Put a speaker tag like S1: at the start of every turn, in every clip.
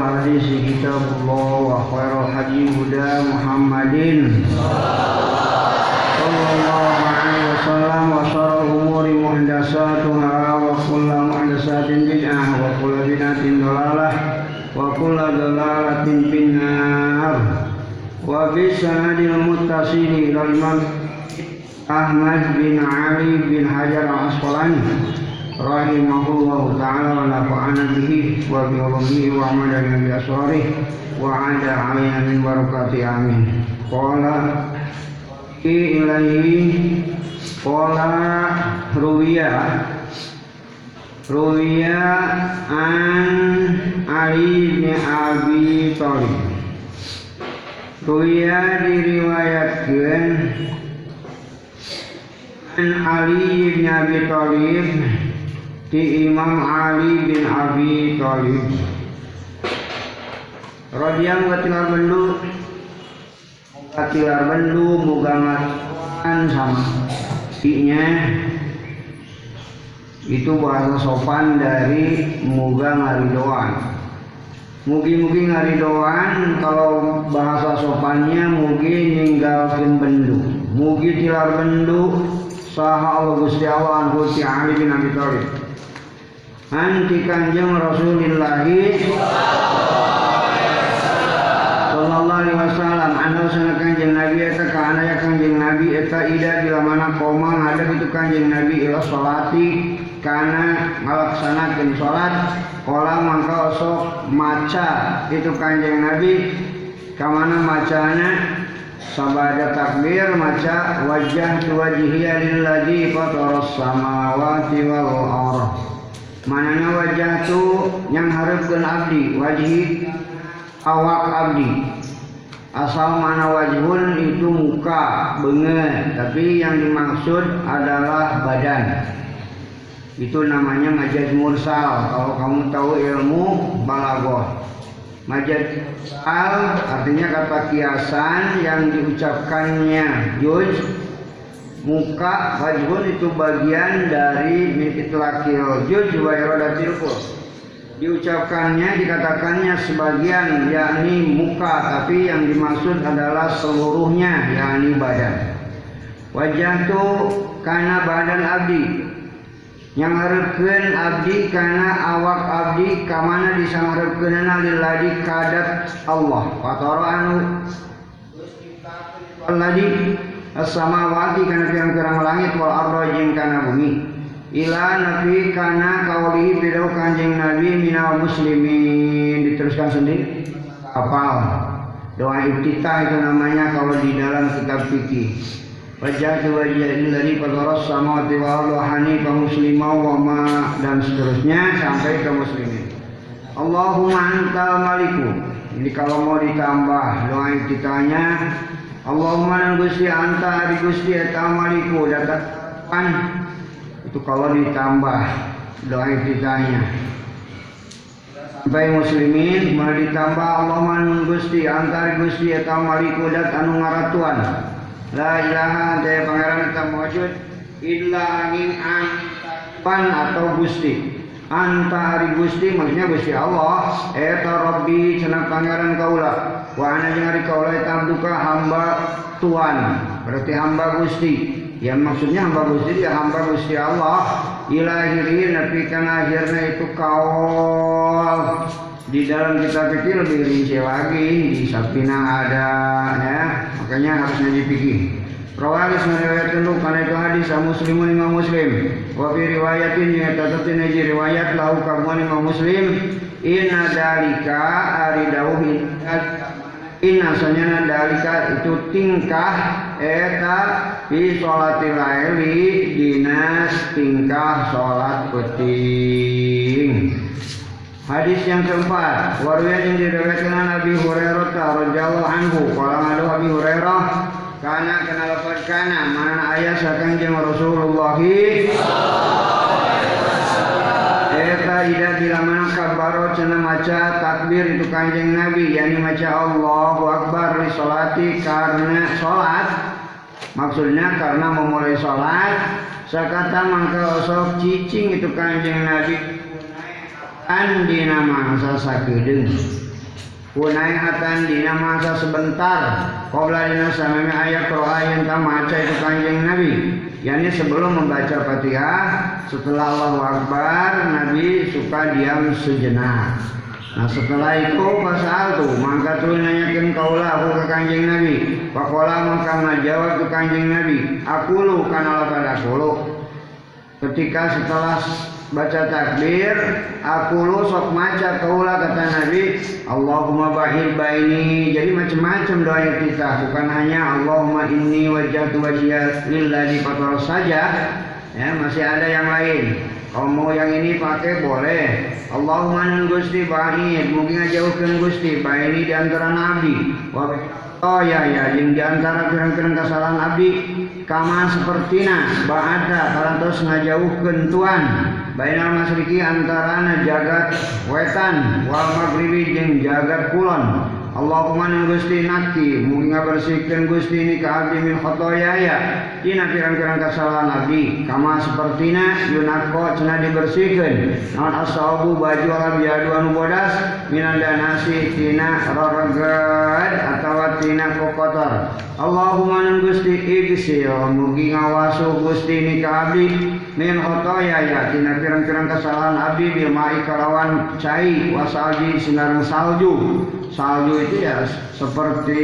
S1: hadis kitabullah wa khairul hadi huda Muhammadin. Sallallahu alaihi wasallam wa syarrul umuri muhdatsatuha wa kullu muhdatsatin bid'ah wa kullu bid'atin dhalalah wa kullu dhalalatin finnar. Wa bisanadil muttasili ilal imam Ahmad bin Ali bin Hajar rahimahullah ta'ala wa nafa'ana bihi wa bi ulamihi wa amalana bi asrarih wa ada alaina min barakati amin. Qala ilaihi qala ruwiya ruwiya an Ali bin Abi Thalib Ruwiya diriwayatkan An Ali bin Abi Thalib di Imam Ali bin Abi Thalib. Radiyang katilar bendu katilar bendu muga ngatuan sama sinya itu bahasa sopan dari muga ngaridoan Mugi-mugi ngaridoan kalau bahasa sopannya mugi ninggalkan bendu. Mugi tilar bendu. Saha Allah Gusti Allah anhu ti Ali bin Abi Thalib anti kanjeng Rasulullah sallallahu alaihi wasallam anu sana kanjeng Nabi eta ka anaya kanjeng Nabi eta ida bila mana koma ada itu kanjeng Nabi ila salati kana ngalaksanakeun salat kala mangka sok maca itu kanjeng Nabi kamana macana sabada takbir maca wajah tu wajhiya lilladzi fataras samawati wal ardh manana wajah tu yang harapkeun abdi wajhi awak abdi. Asal mana wajhun itu muka bengen tapi yang dimaksud adalah badan. Itu namanya majaz mursal. Kalau kamu tahu ilmu balagoh majaz al artinya kata kiasan yang diucapkannya. Juj muka wajhun itu bagian dari mitlakil juj wa iradatil diucapkannya dikatakannya sebagian yakni muka tapi yang dimaksud adalah seluruhnya yakni badan. Wajah tu karena badan abdi. Yang harapkan abdi karena awak abdi kamana disangarapkeun lilladi kadat Allah. Fatara anu. Alladhi as-samawati kana pirang-pirang langit wal arda jeung kana bumi. Ila nabi kana kauli bidau kanjeng nabi minal muslimin. Diteruskan sendiri. Kapal doa iftitah itu namanya kalau di dalam kitab fikih. Wajah wajah dari padaras sama wal hani kaum muslimah wa ma dan seterusnya sampai ke muslimin. Allahumma antal maliku. Ini kalau mau ditambah doa iftitahnya Allahumma nan gusti anta ari gusti eta maliku datang itu kalau ditambah doa ditanya sampai muslimin mau ditambah Allah man gusti antar gusti eta maliku anu ngaratuan la ilaha daya pangeran eta mawujud illa angin pan atau gusti. Anta ari gusti maksudnya gusti Allah. Eta rabbi cenah pangeran kaula wa ana jeung ari kaula eta duka hamba tuan berarti hamba gusti. Yang maksudnya hamba Gusti ya hamba Gusti Allah. Ilahirin tapi kan akhirnya itu kaul di dalam kita pikir lebih rinci lagi. Di sapina ada ya. Makanya harus ngaji pikir Rawalis meriwayatkan lu karena itu hadis muslimun imam muslim. Wa fi riwayatin yang tatatin haji riwayat lahu kamuan imam muslim. Inna dalika aridauhin Inna sanyana dalika itu tingkah eta fi sholatil laili dinas tingkah sholat penting Hadis yang keempat, warwiya yang diriwayatkan Nabi Hurairah radhiyallahu anhu, qala ngadu Abi Hurairah kana lafaz kana mana ayat sakan jeung Rasulullah? Eta ida bila kabaro cenah maca takbir itu kanjeng Nabi yakni maca Allahu Akbar li salati karena salat maksudnya karena memulai salat sakata mangka osok cicing itu kanjeng Nabi. Dina masa sakedeung Kunaihatan dina masa sebentar. Qobla dina samami ayat ro'a yang maca itu kanjeng Nabi Yani sebelum membaca fatihah Setelah Allahu Akbar Nabi suka diam sejenak. Nah setelah itu pasal tuh maka tuh nanyakan kaulah aku ke kanjeng Nabi. Pakola maka ngajawab ke kanjeng Nabi Aku lu kanal pada aku Ketika setelah baca takbir aku lu sok maca kaula kata Nabi. Allahumma bahir baini. Jadi macam-macam doa kita. Bukan hanya Allahumma inni wajjahtu wajhiya lillahi fatara saja. Ya masih ada yang lain. Kalau mau yang ini pakai boleh. Allahumma nun gusti bahir mungkin ngajauhkeun gusti baini di antara nabi Oh ya ya, yang di antara pirang-pirang kesalahan abdi kama sepertina ba'ada karantos ngajauhkeun tuan. Bainal masriki antara jagat wetan. Wal maghribi jeung jagat kulon Allahumma Gusti nakti mugi ngabersihkeun Gusti ini ka abdi min khotoyaya dina pirang-pirang kesalahan abdi kama sapertina yunakko cenah dibersihkeun. Naon asabu baju alabiadu anu bodas minan danasi tina rorogad atawa tina kokotor. Allahumma Gusti igsil mugi ngawasu Gusti ini ka abdi min khotoyaya tina pirang-pirang kesalahan abdi bil mai kalawan cai wasalji sinareng salju salju itu ya seperti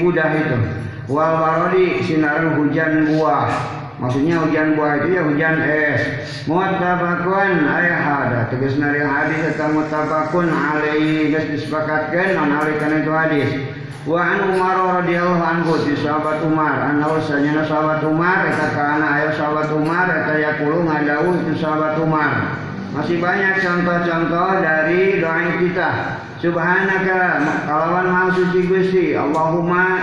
S1: budah itu. Wal barodi sinar hujan buah. Maksudnya hujan buah itu ya hujan es. Mutabakun ayah hada tegas nari hadis atau mutabakun alaihi. Geus disepakatkeun non alaihi kana itu hadis. Wa an Umar radhiyallahu anhu di sahabat Umar. Anna usahanya sahabat Umar eta kana ayo sahabat Umar eta yaqulu ngadawuh itu sahabat Umar. Masih banyak contoh-contoh dari doa kita Subhanaka kalawan maha suci Gusti. Allahumma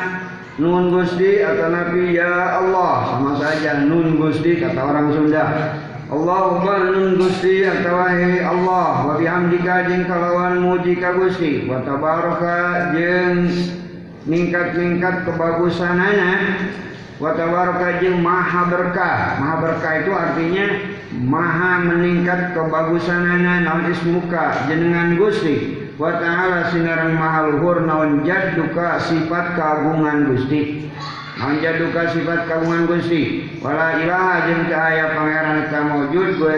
S1: nun Gusti atau Nabi ya Allah. Sama saja nun Gusti kata orang Sunda. Allahumma nun Gusti atau wahai Allah. Wa bihamdika jeung kalawan muji ka Gusti. Wa tabaraka jeung ningkat-ningkat kebagusanana. Wa tabaraka jeung maha berkah. Maha berkah itu artinya maha meningkat kebagusanana naon ismuka jenengan Gusti wa ta'ala sinarang maha luhur naon jadduka sifat kagungan Gusti. Naon jadduka sifat kagungan Gusti? Wala ilaha jeung teu aya pangeran ka maujud gue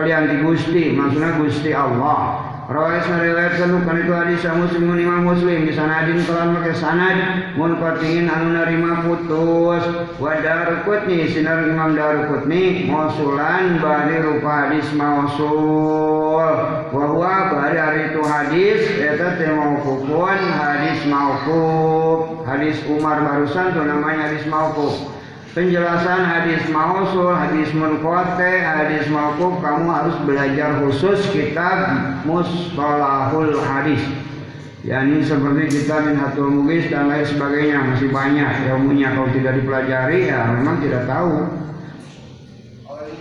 S1: kalian di Gusti maksudna Gusti Allah Rawais meriwayatkan bukan itu hadis muslim imam muslim. Di sanadin kelan pakai sanad mun patingin anu narima putus wa darukutni sinar imam darukutni mausulan bari rupa hadis mausul. Wa huwa bari itu hadis eta teh mauqufun hadis mauquf hadis Umar barusan tuh namanya hadis mauquf penjelasan hadis mausul, hadis munqati, hadis mauquf kamu harus belajar khusus kitab mustalahul hadis. Yani seperti kitab Minhatul Mugis dan lain sebagainya masih banyak ilmunya kalau tidak dipelajari ya memang tidak tahu.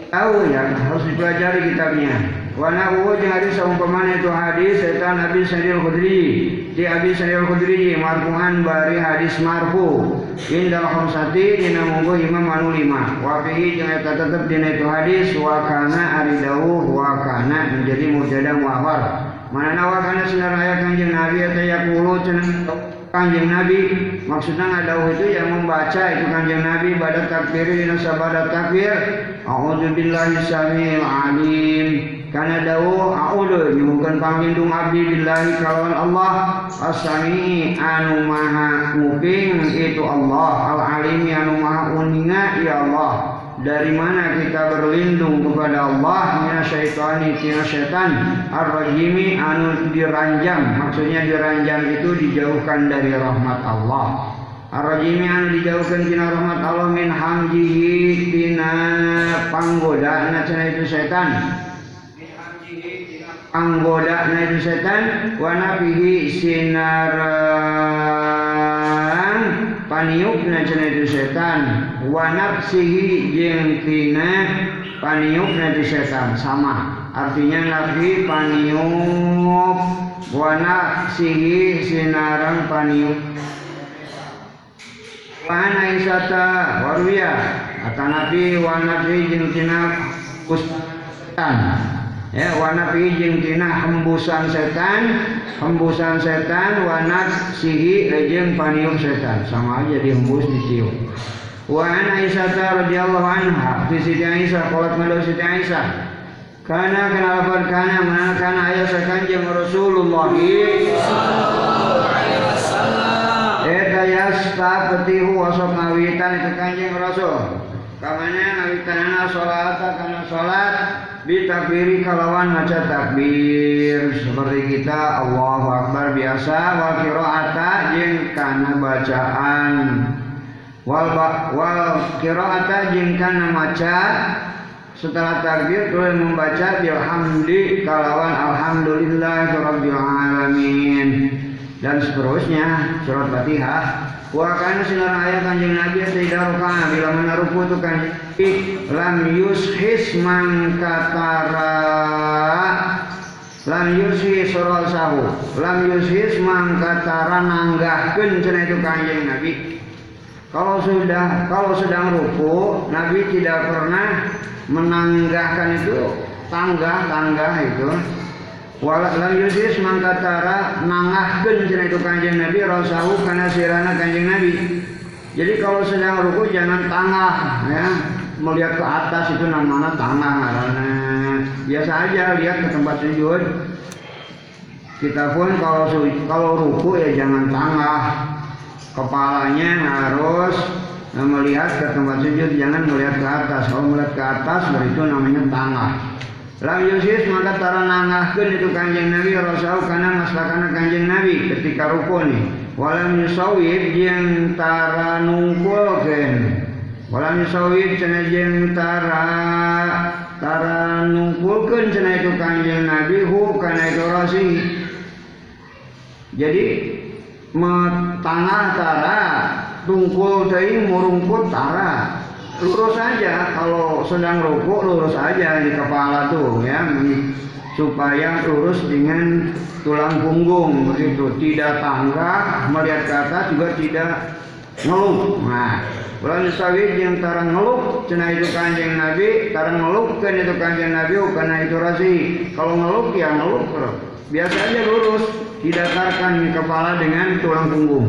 S1: Tahu ya harus dipelajari kitabnya. Wa nahu jeung hadis saumpamana itu hadis setan Nabi Sa'id Khudri. Di Abi Sa'id Khudri marfu'an bari hadis marfu. Indal khamsati dina munggu imam anu lima. Wa fihi jeung eta tetep dina itu hadis wa kana aridahu wa kana menjadi mubtada muawar. Mana wa kana sinar aya kanjeng Nabi eta yaqulu kanjeng Nabi maksudnya ngadauh itu yang membaca itu kanjeng Nabi pada takbir dina sabada takbir a'udzu billahi samil alim karena dawu a'udhu nyuhkan panglindung abdi billahi kalawan Allah. As-sami anu maha muping itu Allah. Al-alimi anu maha uninga ya Allah. Dari mana kita berlindung kepada Allah? Mina syaitani tina setan ar-rajimi anu diranjang. Maksudnya diranjang itu dijauhkan dari rahmat Allah. Ar-rajimi anu dijauhkan tina rahmat Allah min hamjihi tina panggoda cenah itu setan anggoda itu setan wa nafihi sinaran. Paniuk na cenah itu setan wa nafsihi itu setan. Sama artinya nafi paniuk wa nafsihi sinaran paniuk Wan Aisyata waruya kata Nabi wa nafi jeung tina ustan ya wana jeung tina hembusan setan hembusan setan wana sihi jeung panium setan. Sama aja dihembus ditiup. Wa an Aisyah radhiyallahu anha fi Siti Aisyah qalat ngadu Siti Aisyah. Kana lapar kana mana kana aya sakanjeng Rasulullah. Eta yasta petihu wasok ngawitan itu kanjeng Rasul Kamana ngawitanana sholata kana sholat Bitakbiri kalawan maca takbir. Seperti kita Allahu Akbar biasa Wal kiro'ata jeng kana bacaan. Wal, wal kiro'ata jeng kana maca setelah takbir boleh membaca bilhamdi kalawan alhamdulillah rabbil alamin. Dan seterusnya surat Fatihah wa kana sinar ayat kanjeng Nabi tidak rokaah bila menaruku itu kanjeng lam yushis man katara. Lam yushis sahu. Lam yushis man katara nanggahkeun cenah itu kanjeng Nabi. Kalau sudah kalau sedang ruku Nabi tidak pernah menanggahkan itu tangga-tangga itu Walat lam yusis mangkatara nangahkeun cenah itu kanjeng Nabi rasahu kana sirana kanjeng Nabi. Jadi kalau sedang ruku jangan tangah ya. Melihat ke atas itu namanya tangah karena biasa aja lihat ke tempat sujud. Kita pun kalau kalau ruku ya jangan tangah. Kepalanya harus melihat ke tempat sujud, jangan melihat ke atas. Kalau melihat ke atas itu namanya tangah. Lam yusis maka tara nangahkeun itu kanjeng Nabi rasau kana maslakana kanjeng Nabi ketika ruku nih. Walam yusawib jeung tara nungkulkeun. Walam yusawib cenah jeung tara tara nungkulkeun cenah itu kanjeng Nabi hu kana itu rasi. Jadi tangah tara tungkul teuing murungkut tara lurus saja kalau sedang rukuk lurus aja di kepala tuh ya. Supaya lurus dengan tulang punggung begitu. Tidak tangga melihat ke atas juga tidak ngeluh. Nah Bulan sawit yang tarang ngeluh cina itu kanjeng Nabi tarang ngeluh kan itu kanjeng Nabi karena itu rasi. Kalau ngeluh ya ngeluh biasa aja lurus didatarkan kepala dengan tulang punggung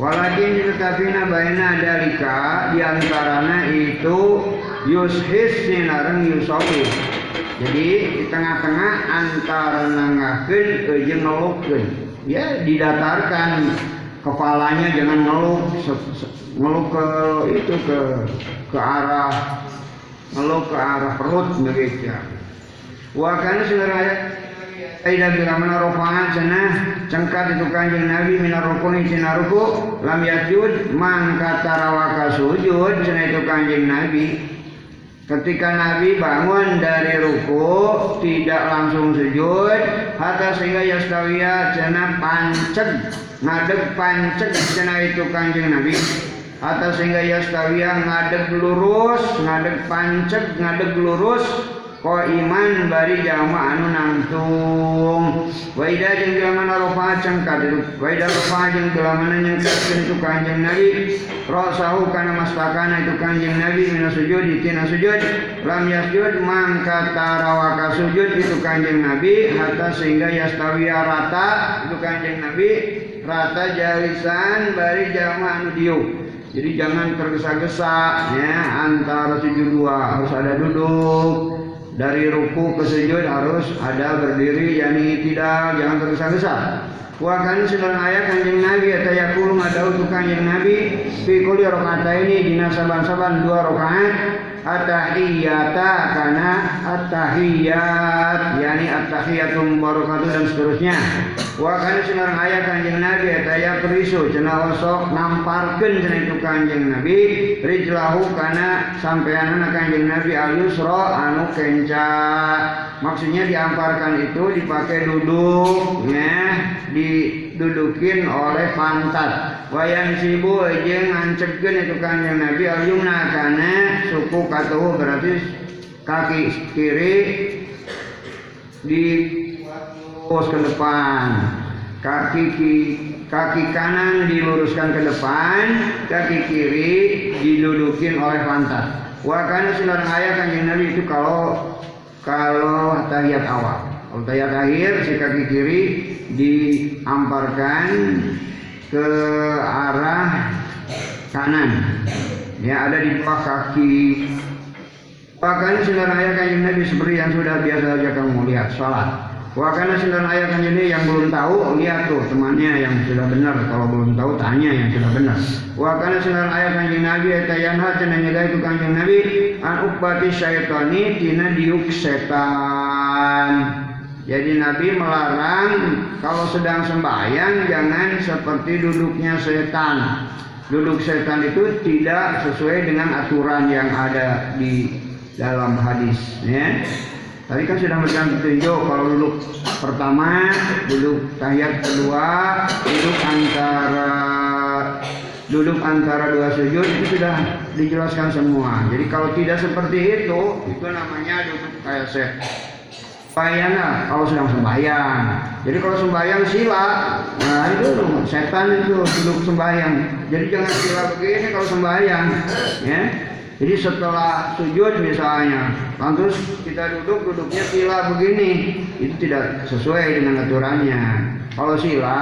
S1: Walakin tetapi nabaina dalika di antaranya itu yushis sinareng yusawi. Jadi di tengah-tengah antara nangakeun jeung ngelukeun. Ya didatarkan kepalanya jangan ngeluk ngeluk ke itu ke ke arah ngeluk ke arah perut begitu. Wa kana ayat Aida bila mana rofangan cenah cengkat itu kanjeng Nabi minar rukun cina ruku lam yajud mangka tarawaka sujud cenah itu kanjeng Nabi. Ketika Nabi bangun dari ruku tidak langsung sujud hatta sehingga yastawiya cenah panceg ngadeg panceg cenah itu kanjeng Nabi. Hatta sehingga yastawiya ngadeg lurus ngadeg panceg ngadeg lurus iman bari jama anu nangtung. Waida jeung gelamana rofa cengkat waida rofa jeung gelamana nyengkatkeun itu kanjeng nabi rasahu kana mastakana itu kanjeng nabi mina sujud tina sujud lam yasjud mangka tarawaka sujud itu kanjeng nabi hatta sehingga yastawiya rata itu kanjeng nabi rata jalisan bari jama anu diu jadi jangan tergesa-gesa ya antara sujud dua harus ada duduk dari ruku ke sujud harus ada berdiri yakni tidak jangan tergesa-gesa. Wa kan sedang ayat kanjeng Nabi atau yakulu ngadau tu kanjeng Nabi. Fi kulli ini dina saban-saban dua rakaat atahiyata karena atahiyat yani atahiyatum barakatuh dan seterusnya. Wa kana sinarang aya kanjeng nabi eta ya perisu cenah osok namparkeun cenah itu kanjeng nabi. Rijlahu kana sampeanana kanjeng nabi al anu kenca. Maksudnya diamparkan itu dipakai duduk ya didudukin oleh pantat wayang sibu jeung ngancekeun itu kanjeng Nabi al yumna kana suku katuh berarti kaki kiri di pos ke depan. Kaki kaki kanan diluruskan ke depan kaki kiri didudukin oleh pantat Wah karena sinar ayat kanjeng Nabi itu kalau kalau tahiyat awal kalau tahiyat akhir si kaki kiri diamparkan ke arah kanan ya ada di bawah kaki bahkan sinar ayat kanjeng Nabi seperti yang sudah biasa saja kamu lihat sholat Wakana sembilan ayat kan ini yang belum tahu lihat tuh temannya yang sudah benar. Kalau belum tahu tanya yang sudah benar. Wakana sembilan ayat kan Nabi eta yanha cenah nyegah itu kanjeng Nabi an ukbati syaitani tina diuk setan. Jadi Nabi melarang kalau sedang sembahyang jangan seperti duduknya setan. Duduk setan itu tidak sesuai dengan aturan yang ada di dalam hadis. Ya. Tadi kan sudah memberikan petunjuk kalau duduk pertama, duduk tahiyat kedua, duduk antara duduk antara dua sujud itu sudah dijelaskan semua. Jadi kalau tidak seperti itu, itu namanya duduk kayak set. Bayana kalau sedang sembahyang. Jadi kalau sembahyang sila, nah itu setan itu duduk sembahyang. Jadi jangan sila begini kalau sembahyang, ya. Jadi setelah sujud misalnya, lantas kita duduk duduknya sila begini, itu tidak sesuai dengan aturannya. Kalau sila,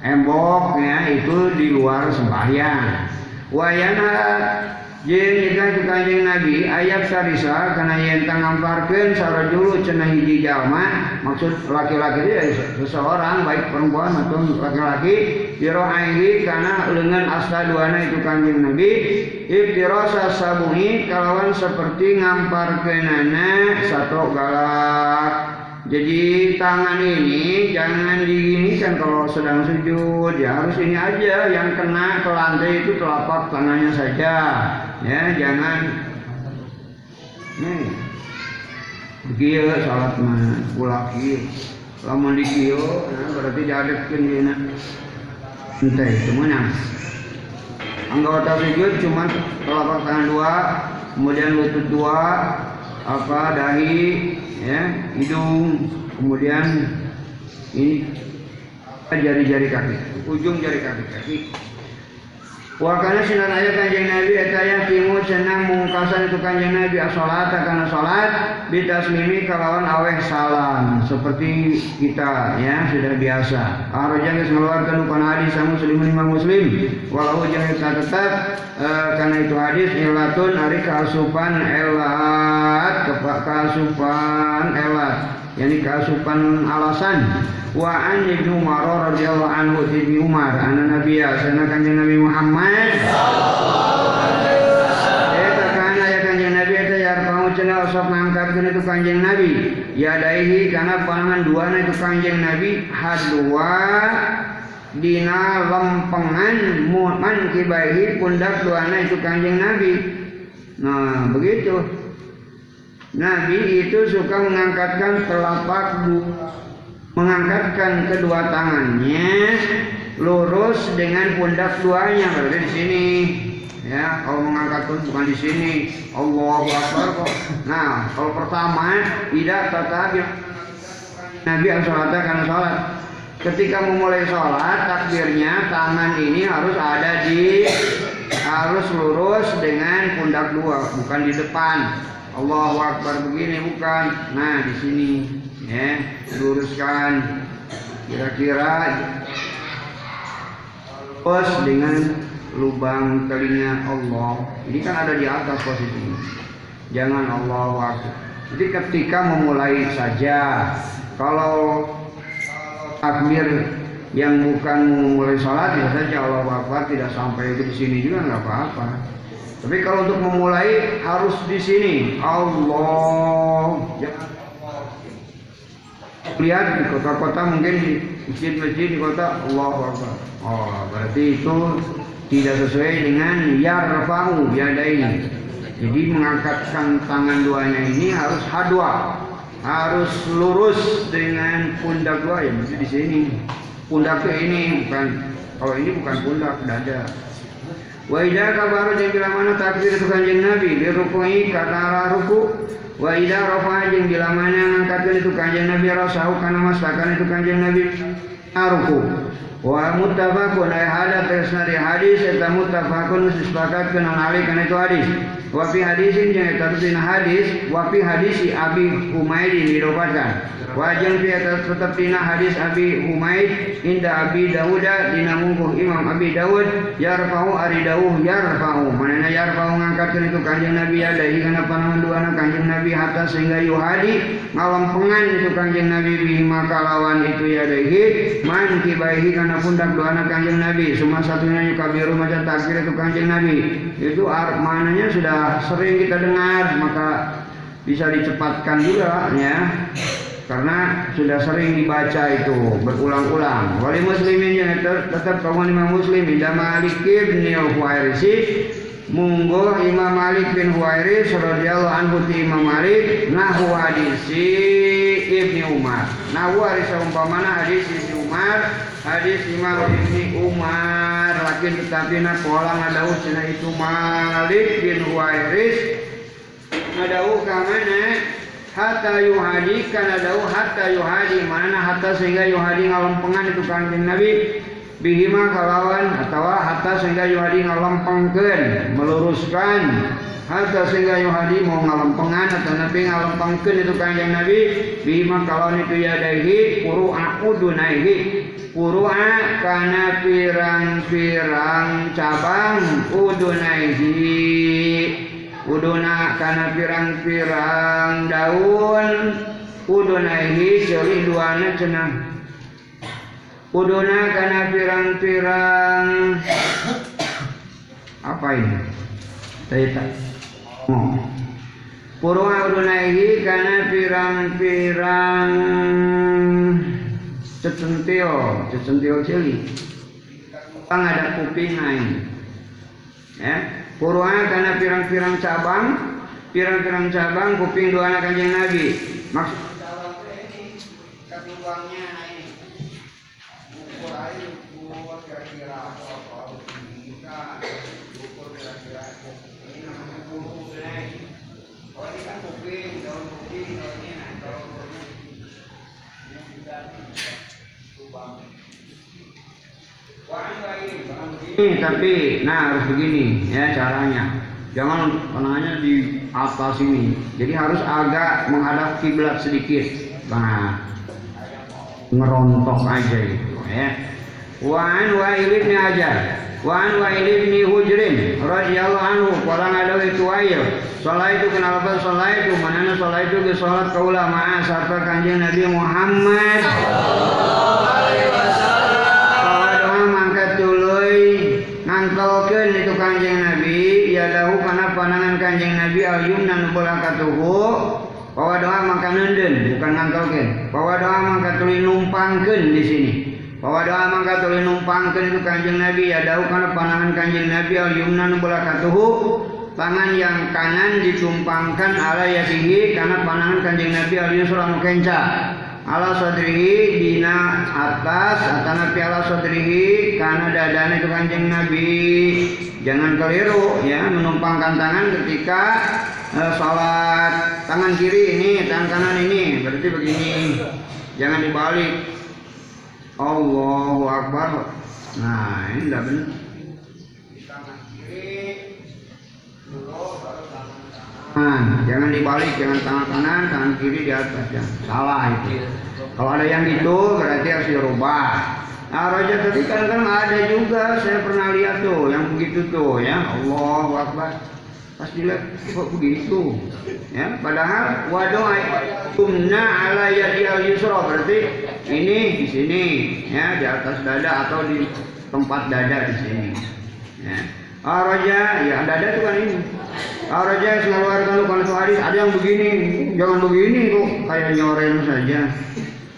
S1: emboknya itu di luar sembahyang. Wayana Jeung jika kanjeng Nabi ayat sarisa karena yang tangamparkeun sarajulu cenah hiji jalma maksud laki-laki itu seseorang baik perempuan atau laki-laki birohaihi karena lengan asla duana itu kanjeng Nabi ibtirasa sabuni kalawan seperti ngamparkeunana satu galak. Jadi tangan ini jangan diginikan kalau sedang sujud ya harus ini aja yang kena ke lantai itu telapak tangannya saja ya jangan. Nih. Begitu salat mah. Kieu lamun di kieu nah, berarti diadepkeun dieuna ente mana anggota sujud cuma telapak tangan dua kemudian lutut dua apa dahi ya hidung kemudian ini jari-jari kaki ujung jari kaki kaki Wakana sinan ayat kanjeng Nabi eta yakimu cenah mungkasan itu kanjeng Nabi salat karena salat bitasmimi kalawan aweh salam. Seperti kita ya sudah biasa. Arojang geus ngeluarkeun upana hadis sama muslim lima muslim. Walau jeung eta tetap e, karena itu hadis ilatun ari kasupan elat kasupan elat yani kasupan alasan. Wa an ibnu Umar radhiyallahu anhu ibnu Umar anna nabiyya sana kanjeng Nabi Muhammad. Eta kana ya kanjeng Nabi eta ya kamu cenah sok ngangkatkeun itu kanjeng Nabi. Ya daihi kana pangan dua itu kanjeng Nabi hadwa dina lempengan man kibaihi pundak duana itu kanjeng Nabi. Nah begitu Nabi itu suka mengangkatkan telapak mengangkatkan kedua tangannya lurus dengan pundak duanya berarti di sini. Ya kalau mengangkat pun bukan di sini. Allah Akbar kok. Nah kalau pertama tidak tetapi Nabi sholat karena sholat. Ketika memulai sholat takbirnya tangan ini harus ada di harus lurus dengan pundak dua bukan di depan Allah Akbar begini bukan. Nah di sini ya luruskan. Kira-kira pos dengan lubang telinga Allah. Ini kan ada di atas posisinya. Jangan Allah waktu jadi ketika memulai saja kalau takbir yang bukan memulai sholat ya saja Allah Akbar tidak sampai ke sini juga nggak apa-apa Tapi kalau untuk memulai harus di sini. Allah. Jangan lihat di kota-kota mungkin di masjid-masjid di kota Allah Akbar. Oh, berarti itu tidak sesuai dengan yarfa'u yadaini. Jadi mengangkatkan tangan duanya ini harus hadwa, harus lurus dengan pundak dua ya mesti di sini. Pundak ke ini bukan kalau ini bukan pundak dada. Wa idza kabaru jeung bila mana takbir itu kanjeng Nabi di rukui arah ruku Wa idza rafa jeung bila mana ngangkatkeun itu kanjeng Nabi rasahu kana mastakan itu kanjeng Nabi aruku. Wa muttafaqun ay hada tersna di hadis eta muttafaqun disepakatkeun alih kana itu hadis. Wa fi hadisin jeung eta hadis wa fi hadisi Abi Humaid diriwayatkan. Wa jeung fi eta tetep dina hadis Abi Humaid inda Abi Dawud dina mungkuh Imam Abi Dawud yarfa'u ari dawuh yarfa'u. Manana yarfa'u ngangkatkeun itu kanjeng Nabi alaihi kana panangan duana kanjeng Nabi hatta sehingga yuhadi ngalempengan itu kanjeng Nabi bihi makalawan itu ya dehi man kibaihi kana pundak doana kanjeng Nabi. Semua satunya yukabiru maca takbir itu kanjeng Nabi. Itu mananya sudah sering kita dengar maka bisa dicepatkan juga ya. Karena sudah sering dibaca itu berulang-ulang. Wali muslimin yang tetap kaum imam muslim. Imam Malik bin Huwairisi munggo Imam Malik bin Huwairis radhiyallahu anhu ti Imam Malik. Nahwu hadisi Ibnu Umar. Nahwu hadis umpamana hadis Ibnu Umar, hadis Imam Ibnu Umar lakin tetapi na pola ngadawuh cenah itu Malik bin Huwairis. Ngadawuh ka mana? Hatta yuhadi kana dawuh hatta yuhadi mana? Hatta sehingga yuhadi ngalempengan itu kanjeng Nabi bihima kalawan atau hatta sehingga yuhadi ngalampengkeun meluruskan. Hatta sehingga yuhadi mau ngalempengan atau nabi ngalampengkeun itu kanjeng Nabi. Bihima kalawan itu yadahi qur'a udunaihi qur'a kana pirang-pirang cabang udunaihi uduna kana pirang-pirang daun udunaihi ceuli duana cenah uduna kana pirang-pirang. Apa ini? Taita oh. Purwa udunaihi kana pirang-pirang. Cecentil cecentil cili Pang ada kuping lain? Ya Purwa karena pirang-pirang cabang, pirang-pirang cabang kuping dua anak kanjeng Nabi. Ini tapi nah harus begini ya caranya. Jangan panahnya di atas ini. Jadi harus agak menghadap kiblat sedikit. Nah ngerontok aja itu ya. Wan Wa'il ibn Ajar Wan Wa'il ibn Hujrin radhiyallahu anhu qala ngadaw itu ayo Salat itu kenal apa salat itu manana salat itu salat kaula sarta kanjeng Nabi Muhammad ngangkelkeun itu kanjeng Nabi. Ya dahu kana panangan kanjeng Nabi ayun nan katuhu bahwa doa maka nenden bukan ngangkelkeun bahwa doa maka tuli numpangkeun di sini. Bahwa doa maka tuli numpangkeun itu kanjeng Nabi. Ya dahu kana panangan kanjeng Nabi ayun nan katuhu tangan yang kanan ditumpangkan ala yadihi karena panangan kanjeng Nabi ayun surah kenca ala sodrihi dina atas atana piala sodrihi karena dadane itu kanjeng Nabi. Jangan keliru ya menumpangkan tangan ketika uh, sholat. Tangan kiri ini tangan kanan ini berarti begini. Jangan dibalik. Allahu Akbar. Nah ini tidak benar tangan kiri dulu baru Nah, jangan dibalik, jangan tangan kanan, tangan kiri di atas, ya. salah itu. Kalau ada yang gitu, berarti harus dirubah. Nah, Raja tadi kan ada juga, saya pernah lihat tuh, yang begitu tuh, ya. Allah Akbar. Pas dilihat, kok begitu? Ya, padahal waduh kumna ala yadi al yusra berarti ini di sini, ya, di atas dada atau di tempat dada di sini. Ya. Araja, ya ada ada tuh kan ini. Araja mengeluarkan lu kalau hadis ada yang begini, jangan begini kok kayak nyoren saja.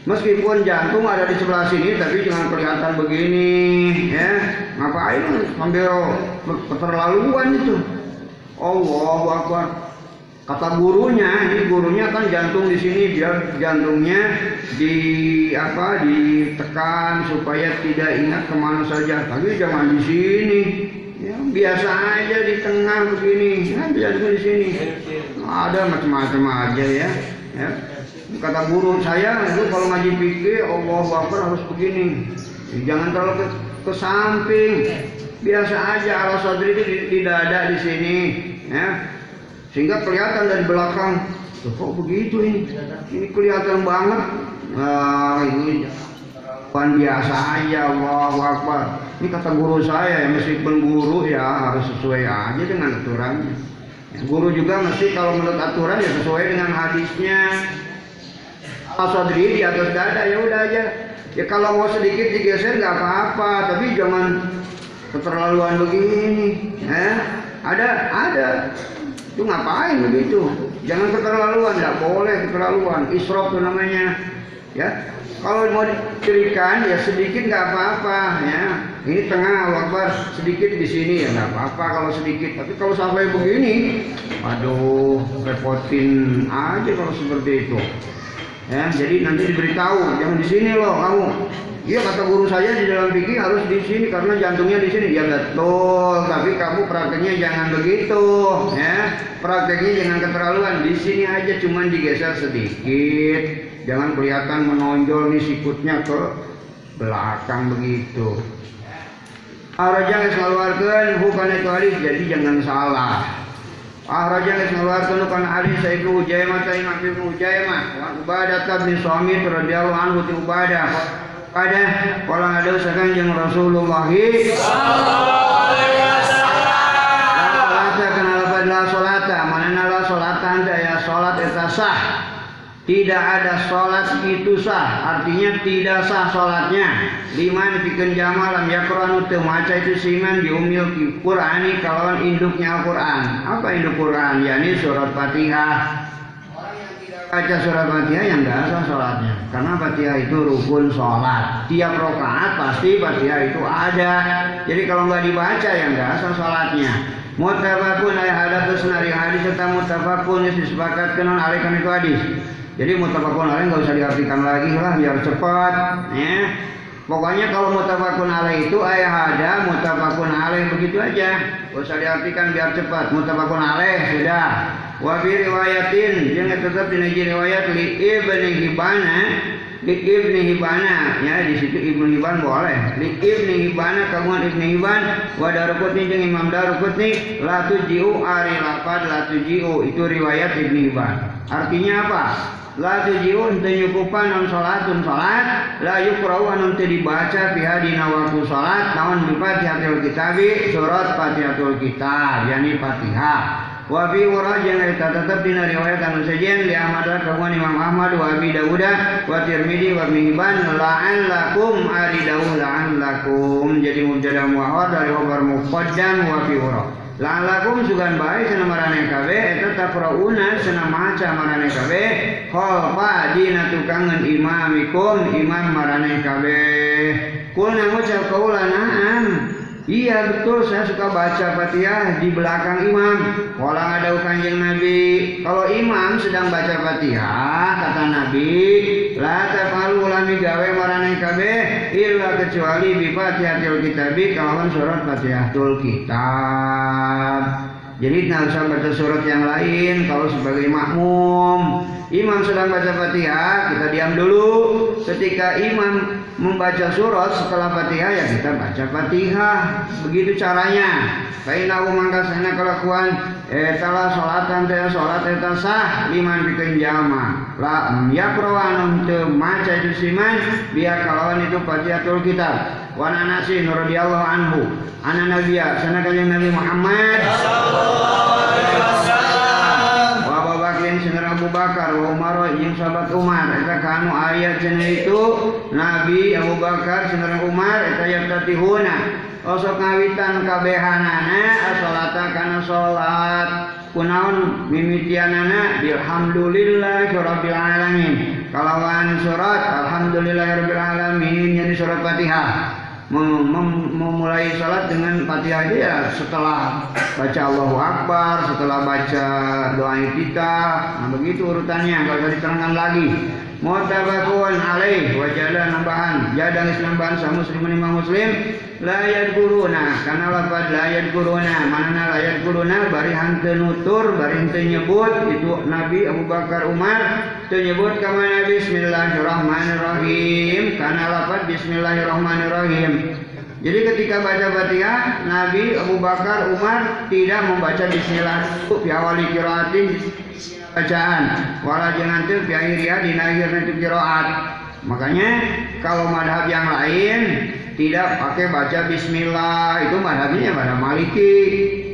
S1: Meskipun jantung ada di sebelah sini, tapi jangan kelihatan begini, ya. Ngapain sambil keterlaluan itu? Allahu Akbar. Kata gurunya, ini gurunya kan jantung di sini biar jantungnya di apa ditekan supaya tidak ingat ke mana saja. Tapi jangan di sini. Biasa aja di tengah begini. Ya, jantung di sini. Ada macam-macam aja ya. ya. Kata guru saya itu kalau ngaji pikir Allah Akbar harus begini. Jangan terlalu ke, ke samping. Biasa aja ala sadri itu di, dada di sini. Ya, sehingga kelihatan dari belakang Loh, kok begitu ini ini kelihatan banget nah ini kan biasa aja Allah Akbar ini kata guru saya ya meskipun guru ya harus sesuai aja dengan aturannya ya, guru juga mesti kalau menurut aturan ya sesuai dengan hadisnya asadri di atas dada ya udah aja ya kalau mau sedikit digeser nggak apa-apa tapi jangan keterlaluan begini ya ada ada itu ngapain begitu? Jangan keterlaluan, tidak boleh keterlaluan. Israf itu namanya. Ya, kalau mau dicirikan ya sedikit nggak apa-apa ya. Ini tengah wakbar sedikit di sini ya nggak apa-apa kalau sedikit. Tapi kalau sampai begini, aduh repotin aja kalau seperti itu. Ya, jadi nanti diberitahu, jangan di sini loh kamu. Iya kata guru saya di dalam fikih harus di sini karena jantungnya di sini. Ya betul, tapi kamu prakteknya jangan begitu, ya. Prakteknya jangan keterlaluan. Di sini aja cuman digeser sedikit. Jangan kelihatan menonjol nih sikutnya ke belakang begitu. Araja geus ngaluarkeun bukan itu hadis jadi jangan salah. Araja geus ngaluarkeun kana hadis saya Ibnu Ujaimah Imam Ibnu Ujaimah. Wa Ubadah bin Samit radhiyallahu anhu ti Ubadah. Pada kalau ada usahakan yang Rasulullah. Salata la solata mana la solata anda? Ya solat itu sah tidak ada solat itu sah. Artinya tidak sah solatnya liman bikin jamalam ya Quran itu maca itu siman diumil Qurani kalau induknya Al-Quran. Apa induk Quran? Yakni surat Fatihah. Baca surat Fatihah yang enggak sah sholatnya. Karena Fatihah itu rukun sholat. Tiap rokaat pasti Fatihah itu ada. Jadi kalau nggak dibaca yang enggak sah sholatnya. Mutafakun ayat hadats senari hadis serta mutafakun disepakatkan oleh alaikan itu hadis jadi mutafakun alaih nggak usah diartikan lagi lah biar cepat ya Pokoknya kalau mutafakun alaih itu ayah ada mutafakun alaih begitu aja. Gak usah diartikan biar cepat. Mutafakun alaih sudah. Wa fi riwayatin jangan tetap di riwayat li ibni Hibana li ibni Hibana ya di situ ibnu Hiban boleh li ibni Hibana kamuan ibni Hiban wa Darukutni jeung Imam Darukutni la tujiu ari lapad la tujiu itu riwayat ibni Hiban artinya apa la tujiu teu nyukupan non salatun salat la yuqra'u anu teu dibaca fi hadina salat naon bi Fatihatul Kitabi surat Fatihatul Kitab yakni Fatihah. Wa fi warajan eta tetep dina riwayat anu sejen li Ahmad kawan Imam Ahmad wa Abi Dawud wa Tirmidzi wa Ibnu Hibban la'allakum ari Dawud la'allakum. Jadi mubtada muahwar dari khabar muqaddam wa fi wara la'allakum sugan bae cenah marane kabeh eta taqrauna cenah maca marane kabeh khalfa dina tukangan imamikum imam marane kabeh kulna ngucap kaulana am Iya betul saya suka baca Fatihah di belakang imam. Walang ada kanjeng Nabi. Kalau imam sedang baca Fatihah kata Nabi, la tafalu lami gawe marane kabeh illa kecuali bi Fatihatul Kitabi kalawan surat Fatihatul Kitab. Jadi tidak usah baca surat yang lain kalau sebagai makmum. Imam sedang baca Fatihah, kita diam dulu. Ketika imam membaca surat setelah Fatihah ya kita baca Fatihah. Begitu caranya. Fainahu mangka sana kelakuan etala salatan teh salat eta sah liman pikeun jalma. La yaqra'an teu maca itu biar kalawan itu Fatihatul Kitab. Wa Anas radhiyallahu anhu. Ana nabiya sana kanjeng Nabi Muhammad. Abu Bakar wa Umar jeung sahabat Umar. Eta kanu ayat cenah itu Nabi Abu Bakar cenah Umar eta yatatihuna osok ngawitan kabehanana asolata kana salat kunaon mimitianana bilhamdulillah rabbil alamin. Kalawan surat alhamdulillah rabbil alamin jadi surat Fatihah memulai salat dengan Fatihah ya setelah baca Allahu Akbar, setelah baca doa kita, nah begitu urutannya kalau diterangkan lagi. Mutabakun alaih. Wajada nambahan. Jadang Islam bangsa muslim lima muslim. Layat guruna karena lafaz layat guruna mana layat guruna bari hante nutur bari hante nyebut itu Nabi Abu Bakar Umar nyebut kama Nabi. Bismillahirrahmanirrahim. Karena lafaz Bismillahirrahmanirrahim. Jadi ketika baca Fatihah, Nabi Abu Bakar Umar tidak membaca Bismillah. Fi awali kiraatin bacaan wala jangan tuh fi akhirnya di akhir itu kiraat. Makanya kalau madhab yang lain tidak pakai baca Bismillah itu madhabnya pada Maliki.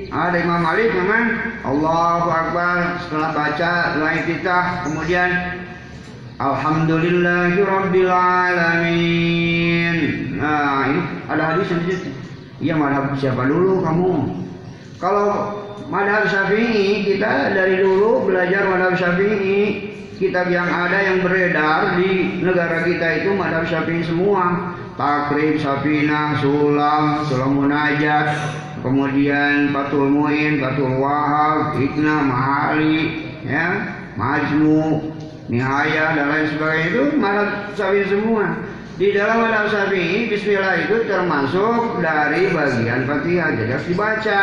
S1: Ada Imam Malik memang Allahu Akbar setelah baca doa kita kemudian Alhamdulillahirabbil alamin. Nah, ini ada hadis yang Iya madhab siapa dulu kamu? Kalau madhab syafi'i kita dari dulu belajar madhab syafi'i. Kitab yang ada yang beredar di negara kita itu madhab syafi'i semua. Takrib, sapina, sulam, sulam munajat kemudian Fatul Mu'in, Fatul Wahab, Ikna, Mahali ya, Majmu Nihaya dan lain sebagainya. Itu madhab syafi'i semua. Di dalam madhab syafi'i Bismillah itu termasuk dari bagian Fatihah. Jadi harus dibaca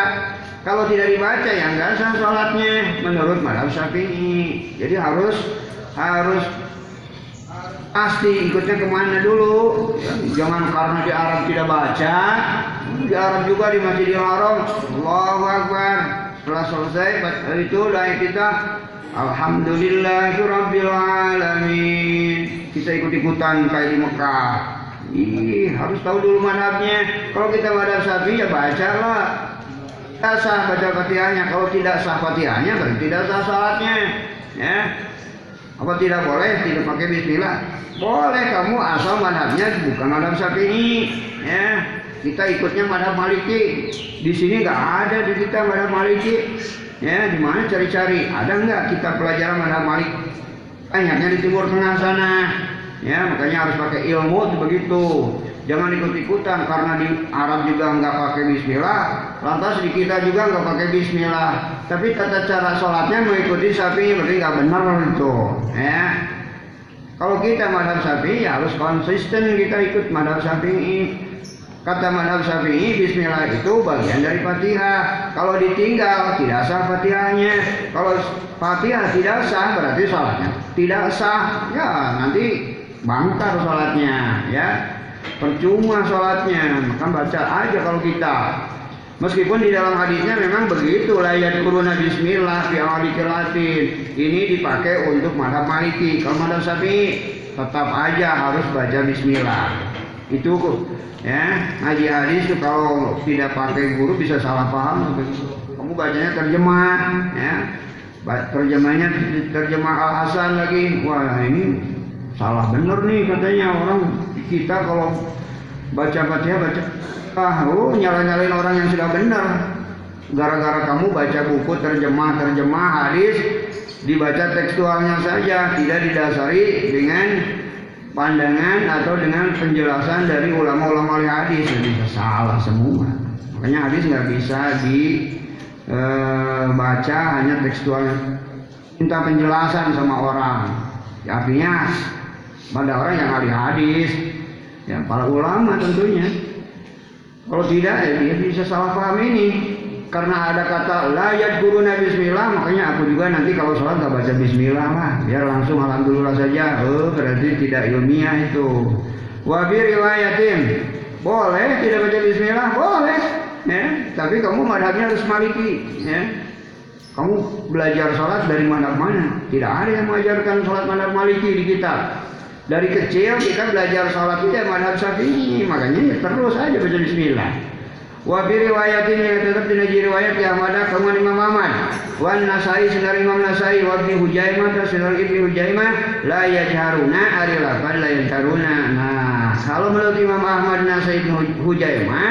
S1: kalau tidak dibaca ya enggak sah sholatnya menurut madhab syafi'i. Jadi harus harus pasti ikutnya ke mana dulu? Jangan karena di Arab tidak baca di Arab juga di Masjidil Haram. Allahu Akbar. Setelah selesai itu doa kita Alhamdulillahirabbil alamin. Kita ikut-ikutan kayak di Mekah. Ih, harus tahu dulu madhabnya. Kalau kita madhab syafi'i ya bacalah tidak sah baca fatihahnya. Kalau tidak sah fatihahnya berarti tidak sah salatnya ya. Apa tidak boleh? Tidak pakai bismillah. Boleh kamu asal madhabnya bukan madhab syafi'i. Ya. Kita ikutnya madhab maliki. Di sini nggak ada di kita madhab maliki. Ya di mana cari-cari? Ada nggak kita pelajaran madhab malik? Banyaknya di timur tengah sana. Ya makanya harus pakai ilmu begitu Jangan ikut-ikutan karena di Arab juga nggak pakai Bismillah, lantas di kita juga nggak pakai Bismillah. Tapi tata cara sholatnya mengikuti sapi berarti nggak benar itu. Ya. Kalau kita madhab sapi ya harus konsisten kita ikut madhab sapi. Kata madhab syafi'i Bismillah itu bagian dari Fatihah. Kalau ditinggal tidak sah Fatihahnya. Kalau Fatihah tidak sah berarti sholatnya tidak sah. Ya nanti bangkar sholatnya ya percuma sholatnya. Maka baca aja kalau kita. Meskipun di dalam hadisnya memang begitu. Layat kuruna bismillah fi awali ini dipakai untuk madhab maliki. Kalau madhab sapi tetap aja harus baca bismillah. Itu ya ngaji hadis itu kalau tidak pakai guru bisa salah paham. Kamu bacanya terjemah ya. Terjemahnya terjemah al hasan lagi. Wah ini salah bener nih katanya orang kita kalau baca fatihah baca ah oh nyala nyalain orang yang sudah benar. Gara-gara kamu baca buku terjemah terjemah hadis dibaca tekstualnya saja tidak didasari dengan pandangan atau dengan penjelasan dari ulama-ulama hadis. Bisa salah semua. Makanya hadis nggak bisa dibaca e, hanya tekstualnya. Minta penjelasan sama orang. Ya, artinya pada orang yang ahli hadis ya para ulama tentunya. Kalau tidak ya dia bisa salah paham ini. Karena ada kata layat guru nabi Bismillah makanya aku juga nanti kalau sholat gak baca Bismillah lah biar langsung Alhamdulillah saja. Oh berarti tidak ilmiah itu. Wabir riwayatin. Boleh tidak baca Bismillah? Boleh. Ya tapi kamu madhabnya harus maliki ya. Kamu belajar sholat dari madhab mana? Tidak ada yang mengajarkan sholat madhab maliki di kitab dari kecil kita belajar sholat ya madhab syafi'i, makanya ya terus aja baca bismillah. Wa bi riwayatin yang tetap di najir riwayat ya Ahmad kamu Imam Ahmad. Wa Nasai sinar Imam Nasai wa Ibnu Hujaimah dan sinar Ibnu Hujaimah la yajharuna ari lapan la yajharuna. Nah, kalau menurut Imam Ahmad Nasai Hujaimah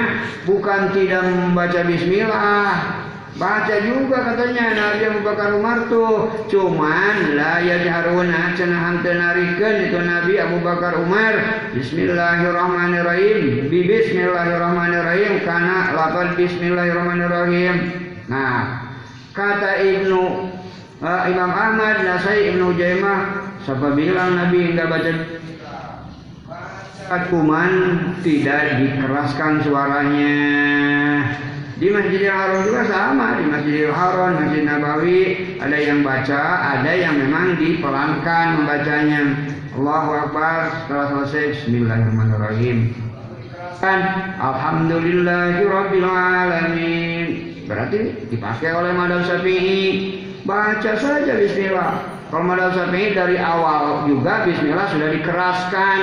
S1: bukan tidak membaca bismillah, Baca juga katanya Nabi Abu Bakar Umar tuh. Cuman la yajharuna cenah hanteu narikeun itu Nabi Abu Bakar Umar. Bismillahirrahmanirrahim. Bi bismillahirrahmanirrahim karena lafal bismillahirrahmanirrahim. Nah, kata Ibnu uh, Imam Ahmad Nasai Ibnu Jaimah siapa bilang Nabi enggak baca kuman tidak dikeraskan suaranya di Masjidil Haram juga sama, di Masjidil Haram, Masjid Nabawi ada yang baca, ada yang memang dipelankan membacanya. Allahu Akbar setelah selesai Bismillahirrahmanirrahim. Kan Alhamdulillahirabbil alamin. Berarti dipakai oleh Madhab Syafi'i. Baca saja bismillah. Kalau Madhab Syafi'i dari awal juga bismillah sudah dikeraskan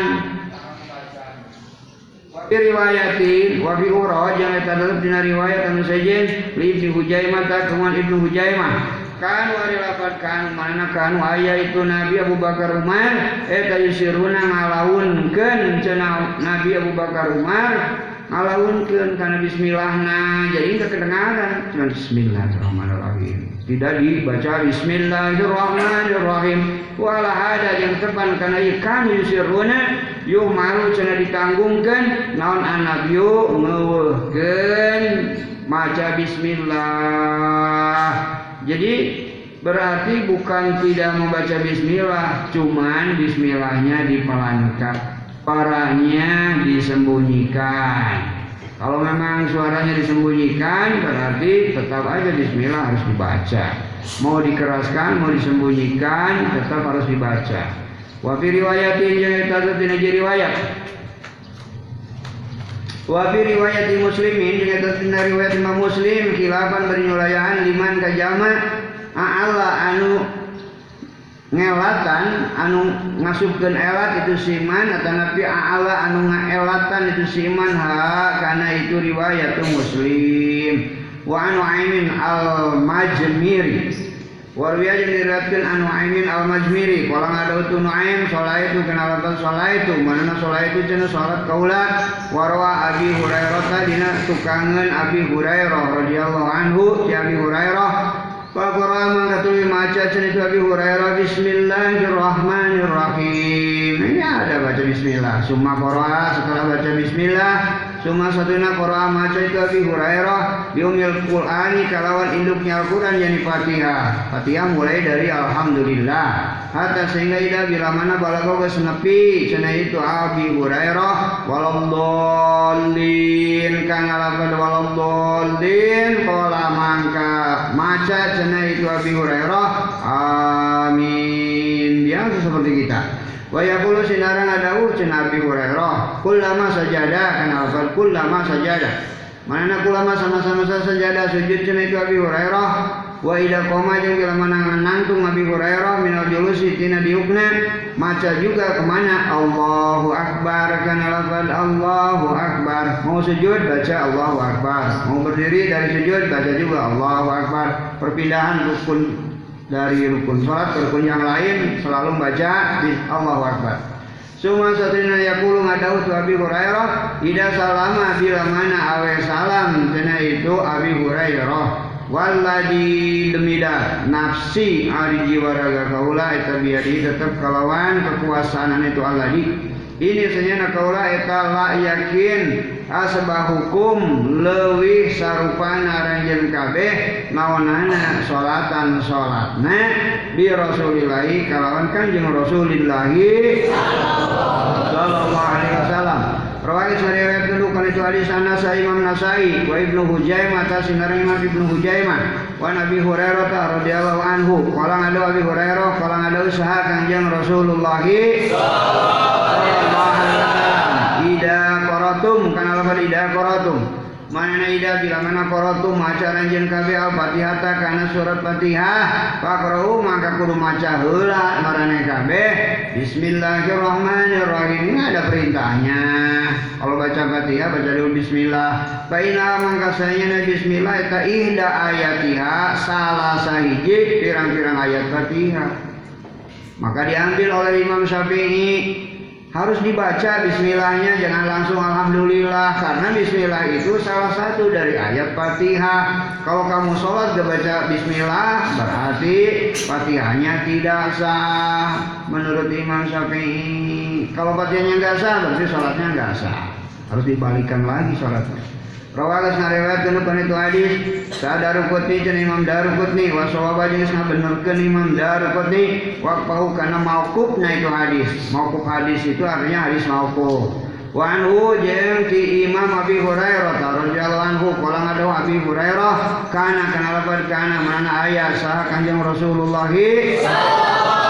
S1: riwayatin wa fi uraj yang terdapat di riwayat anu sejen li ibnu Hujaimah ta kawan ibnu Hujaimah. Kan wari lapat kan mana kan aya itu Nabi Abu Bakar Umar eta yusiruna ngalaunkeun cenah Nabi Abu Bakar Umar ngalaunkeun kana bismillahna jadi teu kedengaran cuma bismillahirrahmanirrahim. Tidak dibaca bismillahirrahmanirrahim. Wala ada yang tepan kana ikan yusiruna yuk malu cina ditanggungkan. Naon anak yuk ngewehkeun maca bismillah. Jadi berarti bukan tidak membaca bismillah cuman bismillahnya dipelankan parahnya disembunyikan. Kalau memang suaranya disembunyikan berarti tetap aja bismillah harus dibaca. Mau dikeraskan mau disembunyikan tetap harus dibaca. Wa fi riwayatin dina riwayat. Wa fi riwayat muslimin jeung eta dina riwayat Imam Muslim khilafan bari nyulayan liman ka jama Allah anu ngelatan anu ngasupkeun elat itu siman atau nabi Allah anu ngaelatan itu siman ha karena itu riwayat muslim. Wa anu aimin al majmiri Warwiya yang diriatkan anu aimin al majmiri Kalau ada utu nuaim sholat itu kenal sholat itu mana sholat itu cina sholat kaula warwa abi hurairah dina tukangan abi hurairah radhiyallahu anhu si abi hurairah Pakora mengkatui maca itu abi hurairah Bismillahirrahmanirrahim. Ini ada baca Bismillah Summa kora setelah baca Bismillah Suma satuna qara'a maca itu Abi Hurairah biumil Qur'ani kalawan induknya Al-Qur'an yang Fatihah. Fatihah mulai dari alhamdulillah. Hatta sehingga ida bila mana balago ke senepi itu Abi Hurairah waladdallin kang ngalapan waladdallin qala mangka maca cenah itu Abi Hurairah amin. Biasa seperti kita. Wa yaqulu sinaran adau cenah Abi Hurairah, kullama sajada kana lafal kullama sajada. Mana kullama sama-sama sajada sujud cenah itu Abi Hurairah. Wa ida koma jeung bila mana nangtung Abi Hurairah minal julusi tina diukna. Maca juga ke mana? Allahu Akbar kana lafal Allahu Akbar. Mau sujud baca Allahu Akbar. Mau berdiri dari sujud baca juga Allahu Akbar. Perpindahan rukun dari rukun sholat ke rukun yang lain selalu baca Allahu Akbar. Suma satrina yakulu ngadau tu Abi Hurairah Ida salama bila mana awe salam Kena itu Abi Hurairah Walladhi demida nafsi ari jiwa raga kaula eta biadi tetap kalawan kekuasaan itu alladhi ini senyana kaula eta la yakin asbah hukum leuwih sarupana ranjeun kabeh naonana salatan salatna bi Rasulillahi kalawan Kanjeng Rasulillahi sallallahu alaihi wasallam Rawai sariwayat dulu kan itu hadis Nasai Imam Nasai wa Ibnu Hujaimah ta sinareng Imam Ibnu wa Nabi Hurairah ta radhiyallahu anhu. Qala ngadu Abi Hurairah qala ngadu saha Kanjeng Rasulullah. Sallallahu alaihi wasallam. Ida qaratum kana ida qaratum mana ida bila mana qaratum maca ranjeun kabeh al-Fatihah kana surat Fatihah faqra'u maka kudu maca heula marane kabeh Bismillahirrahmanirrahim. Ini ada perintahnya. Kalau baca Fatihah baca dulu Bismillah. Baina mangka sayana Bismillah eta ihda ayatiha salah sahiji pirang-pirang ayat Fatihah maka diambil oleh Imam Syafi'i harus dibaca bismillahnya jangan langsung alhamdulillah karena bismillah itu salah satu dari ayat Fatihah. Kalau kamu sholat gak baca bismillah berarti Fatihahnya tidak sah menurut Imam Syafi'i. Kalau Fatihahnya nggak sah berarti sholatnya nggak sah. Harus dibalikan lagi sholatnya. Rawagas ngariwayatkeun kana itu hadis sa Daruqutni jeung Imam Daruqutni wa sawaba jeung ngabenerkeun Imam Daruqutni waqfahu kana mauqufna itu hadis. Mauquf hadis itu artinya hadis mauquf. Wa anhu jeung ti Imam Abi Hurairah radhiyallahu anhu qala ngadaw Abi Hurairah kana kana lapad kana mana aya saha Kanjeng Rasulullah Eta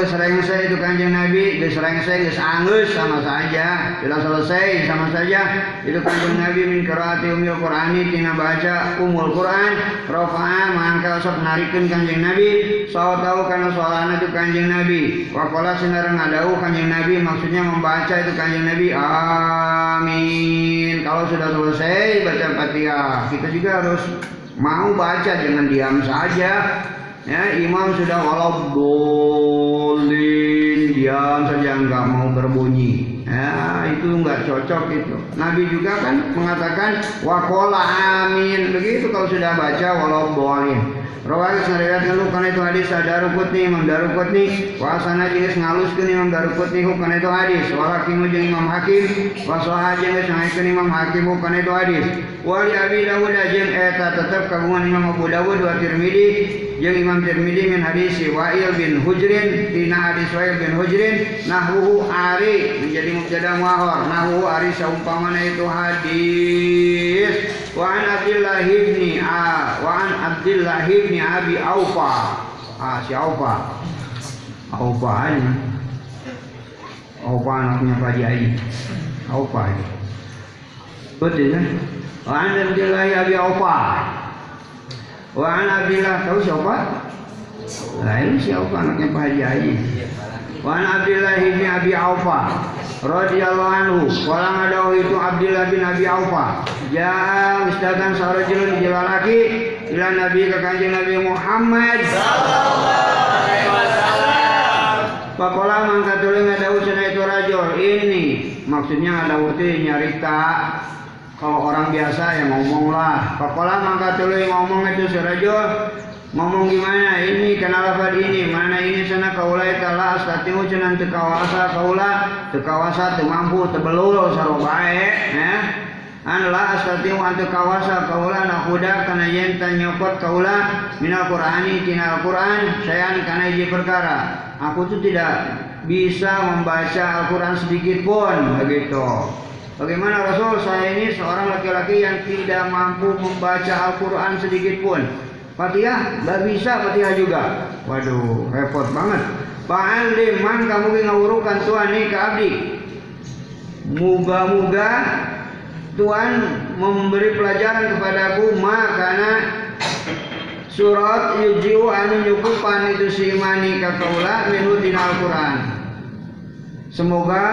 S1: geus saya itu kanjeng Nabi geus saya geus angus sama saja. Bila selesai sama saja. Itu kanjeng Nabi min qiraati umil Qur'ani tina baca umul Qur'an rafa'a mangka sok narikeun kanjeng Nabi. Saw tahu kana soalana itu kanjeng Nabi. Wa qala sinareng ngadau kanjeng Nabi maksudnya membaca itu kanjeng Nabi. Amin. Kalau sudah selesai baca Fatihah. Kita juga harus mau baca jangan diam saja Ya, imam sudah walau dolin diam saja nggak mau berbunyi. Ya, itu nggak cocok itu. Nabi juga kan mengatakan wakola amin. Begitu kalau sudah baca walau dolin. Rawat sanariat ngeluh karena itu hadis Darukutni Imam Darukutni. Wasana jenis ngaluskeun Imam Darukutni karena itu hadis. Walakimu jeung Imam Hakim wasoha jeung geus Imam Hakim karena itu hadis. Wali Abi Dawud jeung eta tetep kagungan Imam Abu Dawud wa Tirmidzi jeung Imam Tirmidzi min hadis Wa'il bin Hujrin tina hadis Wa'il bin Hujrin nahwuhu ari menjadi mubtada muahor nahwuhu ari saumpamana itu hadis. Wa an Abdullah ibn A wa an Abdullah ibn Abi Aufa ah si Aufa Aufa ini. Aufa anaknya Pak Kiai. Aufa ini. Betul kan wa an Abdullah Abi Aufa wa an Abdullah tahu siapa? Ini siapa anaknya Pak Haji Wa an Abdullah bin Abi Aufa radhiyallahu anhu. Qala ngadawu itu Abdullah bin Abi Aufa ja ustadan sarajulun jilalaki ila nabi ka kanjeng Nabi Muhammad. Sallallahu alaihi wasallam Pakola mangka tuluy ngadawu cenah itu rajul ini maksudnya ngadawu teh nyarita kalau orang biasa ya ngomong lah. Pakola mangka ngomong itu si rajul ngomong gimana? Ini kenal apa ini? Mana ini sana kaula eta la astatiu cenah teu kawasa kaula. Teu kawasa teu mampu teu belul sarobae ya an la astatiu an teu kawasa kaula nahuda kana yen nyokot kaula minal qur'ani tina al-qur'an sayan kana hiji perkara aku tuh tidak bisa membaca Al-Quran sedikit pun begitu Bagaimana Rasul saya ini seorang laki-laki yang tidak mampu membaca Al-Quran sedikit pun Fatihah nggak bisa Fatihah juga. Waduh, repot banget. Pa'alim man kamu ngawurukan Tuhan nih ke abdi. Muga-muga Tuhan memberi pelajaran kepadaku makana surat yujiu anu nyukupan itu si imani kakaula minhu dina Al-Quran. Semoga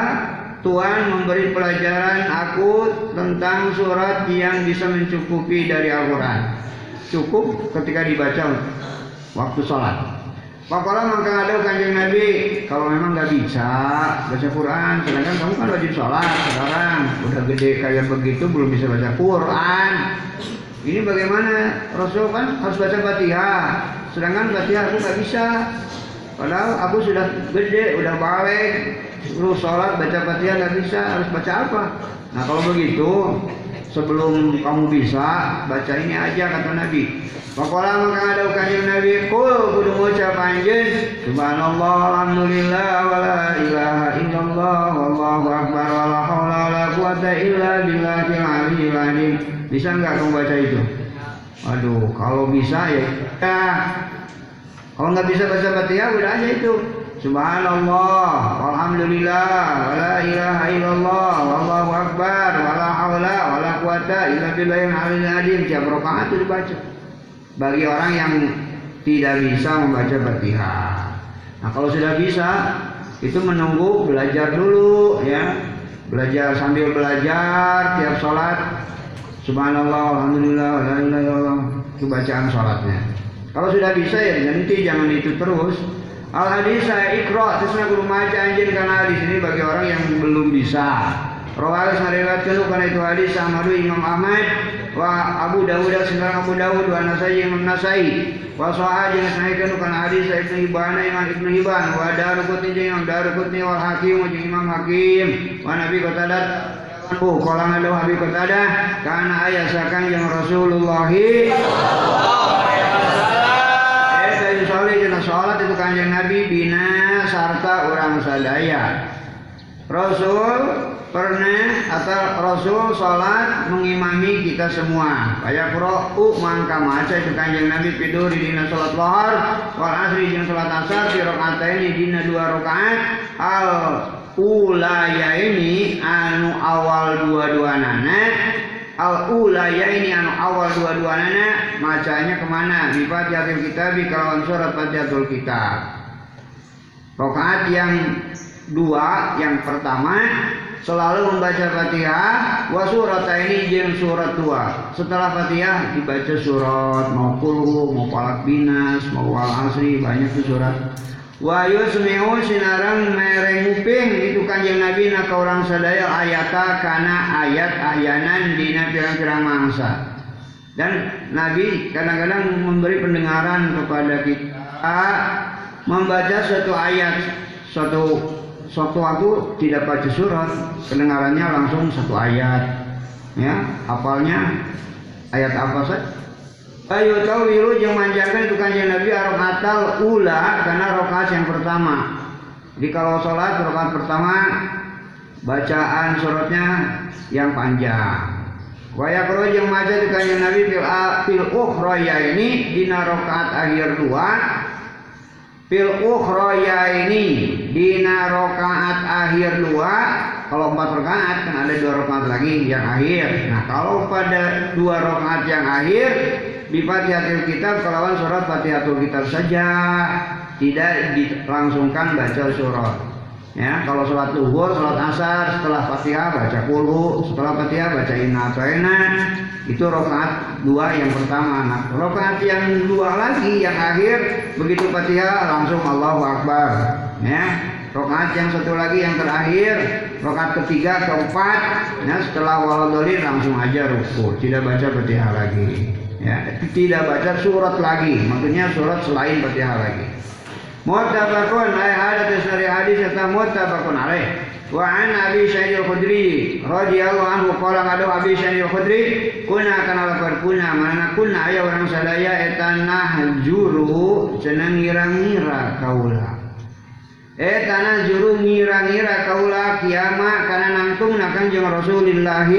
S1: Tuhan memberi pelajaran aku tentang surat yang bisa mencukupi dari Al-Quran cukup ketika dibaca waktu sholat. Pakola maka ada kanjeng Nabi kalau memang nggak bisa baca Quran, sedangkan kamu kan wajib sholat sekarang udah gede kayak begitu belum bisa baca Quran. Ini bagaimana Rasul kan harus baca Fatihah, sedangkan Fatihah aku nggak bisa. Padahal aku sudah gede, udah balik, lu sholat baca Fatihah nggak bisa, harus baca apa? Nah kalau begitu sebelum kamu bisa baca ini aja kata Nabi. Pakola maka ada kanjeng Nabi kul kudu ngucap anjeun subhanallah alhamdulillah wala ilaha illallah wallahu akbar wala haula wala quwata illa billahil aliyil azim. Bisa enggak kamu baca itu? Aduh, kalau bisa ya. ya. Kalau nggak bisa baca Fatihah udah aja itu. Subhanallah, walhamdulillah, wala ilaha illallah, wallahu akbar, wala haula, wala quwata illa billahil aliyil azim. Tiap rakaat itu dibaca. Bagi orang yang tidak bisa membaca Fatihah. Nah, kalau sudah bisa, itu menunggu belajar dulu ya. Belajar sambil belajar tiap sholat. Subhanallah, alhamdulillah, wala ilaha illallah. Itu bacaan sholatnya. Kalau sudah bisa ya nanti jangan itu terus Al hadis saya ikro, terusnya kudu maca anjing karena hadis ini bagi orang yang belum bisa. Rawal sariwatkan karena itu hadis sama Imam Ahmad wa Abu Dawud sedang Abu Dawud wa Nasai Imam Nasai wa Sahih jeung sanaikeun kana hadis Ibnu Hibban Imam Ibnu Hibban wa Daruqutni jeung Imam Daruqutni wal Hakim jeung Imam Hakim wa Nabi Qatadah Oh, kalau ada Habib Qatadah karena ayat sakan yang Rasulullah sholat itu kanjeng Nabi bina sarta orang sadaya. Rasul pernah atau Rasul sholat mengimami kita semua. Kayak u mangka maca itu kanjeng Nabi tidur di dina sholat lohar, wal asri jeung sholat asar di rokaat ini dina dua rokaat al ulaya ini anu awal dua-dua nana al ulaya ini anu awal dua-dua nana macanya ke mana? Di fatihatul kitab kalau surat fatihatul kitab. Rokaat yang dua yang pertama selalu membaca fatihah wa surat ini jeng surat dua. Setelah fatihah dibaca surat mau kulhu mau palak binas mau wal asri banyak tuh surat Wa yusmi'u sinarang mereng uping itu kanjeng Nabi nak orang sadaya ayata kana ayat ayanan dina pirang-pirang mangsa. Dan Nabi kadang-kadang memberi pendengaran kepada kita membaca satu ayat satu suatu waktu tidak baca surat pendengarannya langsung satu ayat. Ya hafalnya ayat apa saja Ayo tawilu yang manjakan itu kanjeng Nabi arokatal ula karena rokaat yang pertama. Jadi kalau sholat rokaat pertama bacaan suratnya yang panjang. Waya kalau yang maca itu kanjeng Nabi fil fil ukhroya ini dina rokaat akhir dua. Fil ukhroya ini dina rokaat akhir dua. Kalau empat rokaat kan ada dua rokaat lagi yang akhir. Nah kalau pada dua rokaat yang akhir di Fatihatul Kitab kelawan surat Fatihatul Kitab saja. Tidak dilangsungkan baca surat. Ya kalau sholat duhur sholat asar setelah fatihah baca kulu setelah fatihah baca inna atau itu rokaat dua yang pertama. Nah rokaat yang dua lagi yang akhir begitu fatihah langsung Allahu Akbar. Ya rokaat yang satu lagi yang terakhir rokaat ketiga keempat. Ya setelah waladolin langsung aja ruku tidak baca fatihah lagi ya tidak baca surat lagi. Maksudnya surat selain Fatihah lagi. Mutabakun ay hadats dari hadis atau mutabakun alaih. Wa an Abi Sa'id Al-Khudri radhiyallahu anhu qala ngadu Abi Sa'id Al-Khudri kuna kana lapar kuna mana kuna aya orang sadaya eta juru cenah ngira-ngira kaula. Eh tanah juru ngira-ngira kaula kiamat karena nangtung nakan jeung Rasulullah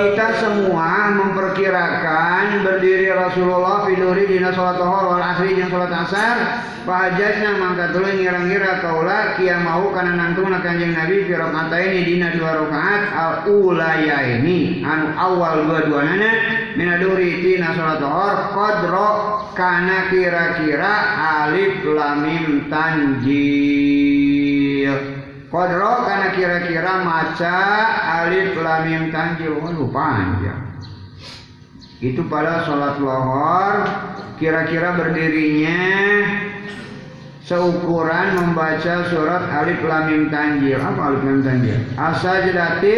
S1: kita semua memperkirakan berdiri Rasulullah fiduri dina salat zuhur wal asri jeung salat asar. Fahajatna mangka tuluy ngira-ngira kaula kia mau kana nangtungna Kanjeng Nabi fi ini dina dua rakaat al ulaya ini. Anu awal dua nana minaduri tina salat zuhur qadra kana kira-kira alif lamim tanjil Kodro karena kira-kira maca alif lamim tanjil waduh panjang. Itu pada sholat lohor kira-kira berdirinya seukuran membaca surat alif lamim tanjil. Apa alif lamim tanjil? Asajidati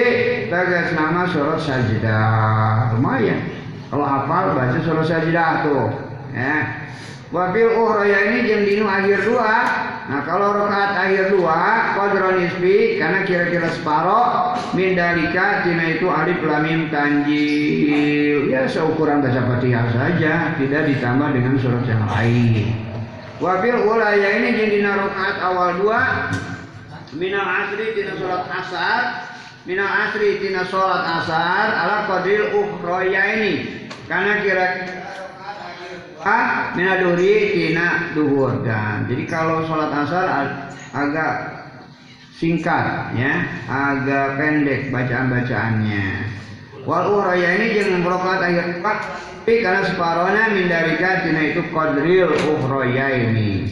S1: tegas nama surat sajidah. Lumayan. Kalau hafal baca surat sajidah tuh. Ya. Wabil uhraya ini jam dinu akhir dua. Nah kalau rokaat akhir dua, kodron isbi karena kira-kira separoh mindalika tina itu alif lamim tanjil. Ya seukuran baca fatihah saja, tidak ditambah dengan surat yang lain. Wabil ulaya ini jam dina rokaat awal dua. Minal asri tina surat asar. Minal asri tina surat asar ala kodril uhraya ini. Karena kira-kira ah minaduri tina duhur. Dan jadi kalau sholat asar agak singkat ya. Agak pendek bacaan bacaannya wal uraya ini jangan merokat akhir empat tapi karena separohnya mindarika tina itu kodril uhraya ini.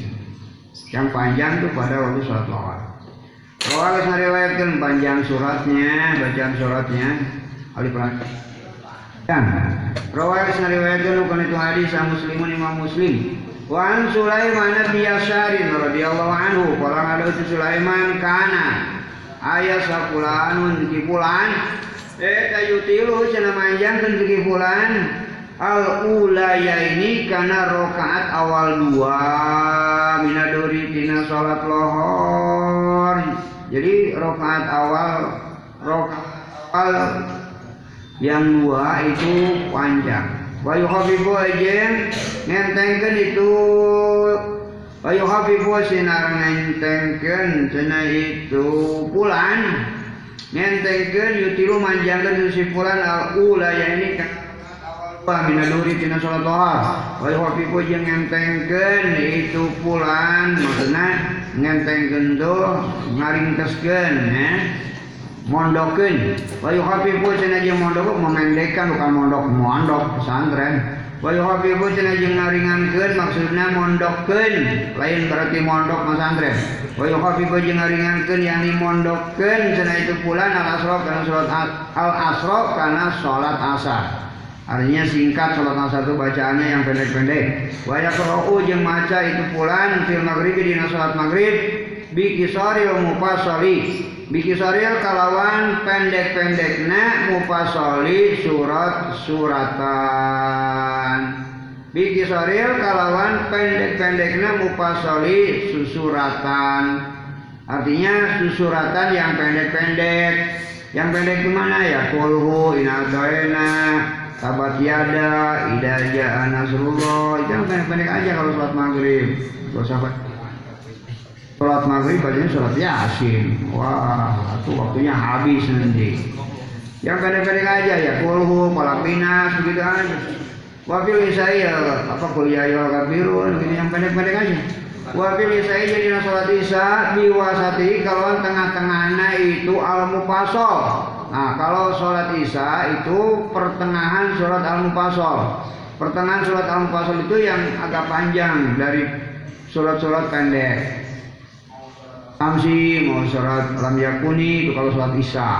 S1: Yang panjang itu pada waktu sholat lohar Rawal riwayatkan panjang suratnya, bacaan suratnya, alif Kan? Rawat riwayatkan bukan itu hadis muslimun imam muslim. Wa an Sulaiman bin Yasarin radhiyallahu anhu qala ada itu Sulaiman kana aya sapulanun di pulan. Eh tayutilu cenah manjangkeun di pulan. Al ulaya ini karena rokaat awal dua minadori tina salat lohor. Jadi rokaat awal rokaat yang dua itu panjang. Bayu Habibu aja ngentengkan itu. Bayu Habibu sinar ngentengkan cina itu pulan. Ngentengkan yutilu si pulan al ula ya ini kan minaduri tina sholat tohar Bayu Habibu aja ngentengkan itu pulan. Maksudnya ngentengkan tuh ngaringkeskan ya mondokin. Wayu habibu cenah mondok memendekkan bukan mondok mondok pesantren. Wayu habibu cenah jeung ngaringankeun maksudna mondokkeun lain berarti mondok pesantren. Wayu habibu jeung ngaringankeun yang dimondokkeun cenah itu pulan al asra kana salat al asra kana salat asar. Artinya singkat sholat asar itu bacaannya yang pendek-pendek. Wajah -pendek. jeung maca itu pulan fil maghrib di sholat maghrib bi kisaril mufassali Bikisaril kalawan pendek-pendekna mufasoli surat suratan. Bikisaril kalawan pendek-pendekna mufasoli susuratan. Artinya susuratan yang pendek-pendek. Yang pendek gimana ya? Kulhu, inadaina, tabat yada, idaja, nasrullah. Yang pendek-pendek aja kalau sholat maghrib. Gak usah Sholat maghrib bacanya sholat yasin. Wah, itu waktunya habis nanti. Yang pendek-pendek aja ya, kulhu, kolak pinas, begitu aja. Wafil isai ya, apa kuliah ya kafirun, begini yang pendek-pendek aja. Wafil isai jadi sholat isya biwasati kalau tengah-tengahnya itu al mufasol. Nah, kalau sholat isya itu pertengahan sholat al mufasol. Pertengahan sholat al mufasol itu yang agak panjang dari sholat-sholat pendek. Amsi mau surat lam yakuni itu kalau sholat isya.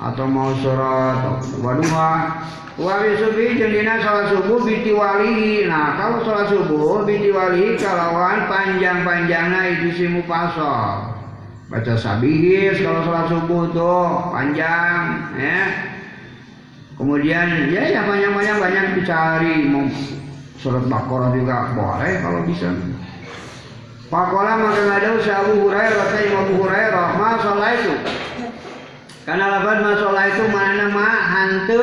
S1: Atau mau surat waduha. Wa subuh jendina sholat subuh biti wali nah kalau sholat subuh biti wali kalawan panjang-panjangnya itu si mufasol baca sabihis kalau sholat subuh tuh panjang ya. Kemudian ya yang panjang-panjang banyak dicari. Mau surat bakor juga boleh kalau bisa Pakola maka ngadau si Abu Hurairah kata Abu Hurairah ma sholat itu karena laban ma sholat itu mana ma hantu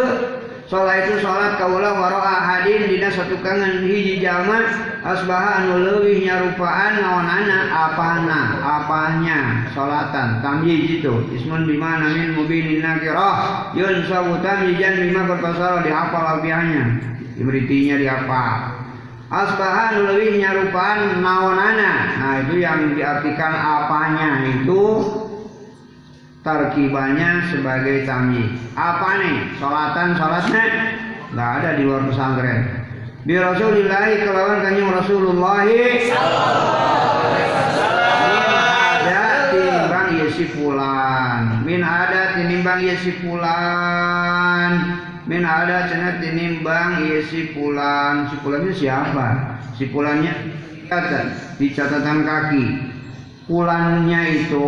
S1: sholat itu sholat kaulah waro ahadin dina satu kangen hiji jalma asbaha anu leuwih nyarupaan naonana apana apanya sholatan tamyiz itu. Ismun bima namin mubinin nakirah yun sabutan jijan bima berpasal dihafal alfiahnya ibritinya dihafal Asbahan lebih nyarupaan naonana. Nah itu yang diartikan apanya itu tarkibannya sebagai tamyiz. Apa nih? Salatan salatnya nggak ada di luar pesantren. Bi Rasulillah kelawan kanjeng Rasulullah ada timbang yesi pulan. Min ada tinimbang yesi pulan min ada cenah tinimbang ieu si pulan. Si pulannya siapa? Si pulannya catat di catatan kaki. Pulannya itu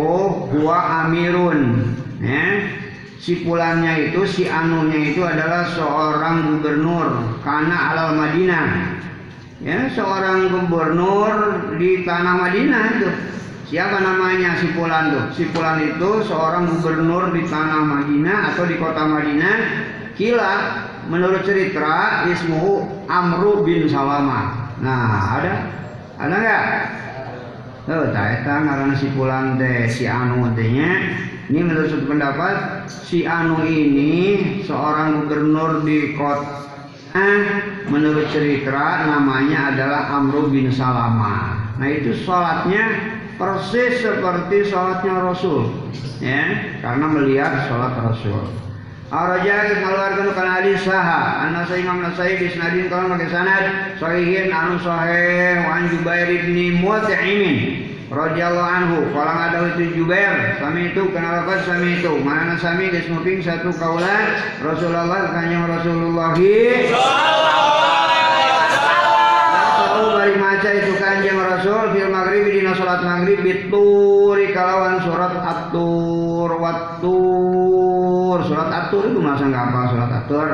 S1: gua amirun ya. Si pulannya itu si anunya itu adalah seorang gubernur karena alal Madinah. Ya seorang gubernur di tanah Madinah itu. Siapa namanya si pulan tuh si pulan itu seorang gubernur di tanah Madinah atau di kota Madinah Kila menurut cerita ismu Amru bin Salama. Nah, ada? Ada enggak? Oh, tak karena si pulang teh si anu tehnya ini menurut pendapat si anu ini seorang gubernur di kota menurut cerita namanya adalah Amru bin Salama. Nah itu sholatnya persis seperti sholatnya Rasul, ya karena melihat sholat Rasul. Mengeluarkan kana hadis saha. Anna sa Imam Nasai bisnadin kalau pakai sanad. Sahihin anu sahih wa an Jubair bin Mut'im radhiyallahu anhu. Kalau ada itu Jubair sami itu kenal apa sami itu? Mana sami geus muping satu kaulan Rasulullah kanjeng Rasulullah. Wasallam bari maca itu kanjeng Rasul fil maghrib dina salat maghrib bituri kalawan surat surat atur itu masa nggak apa surat atur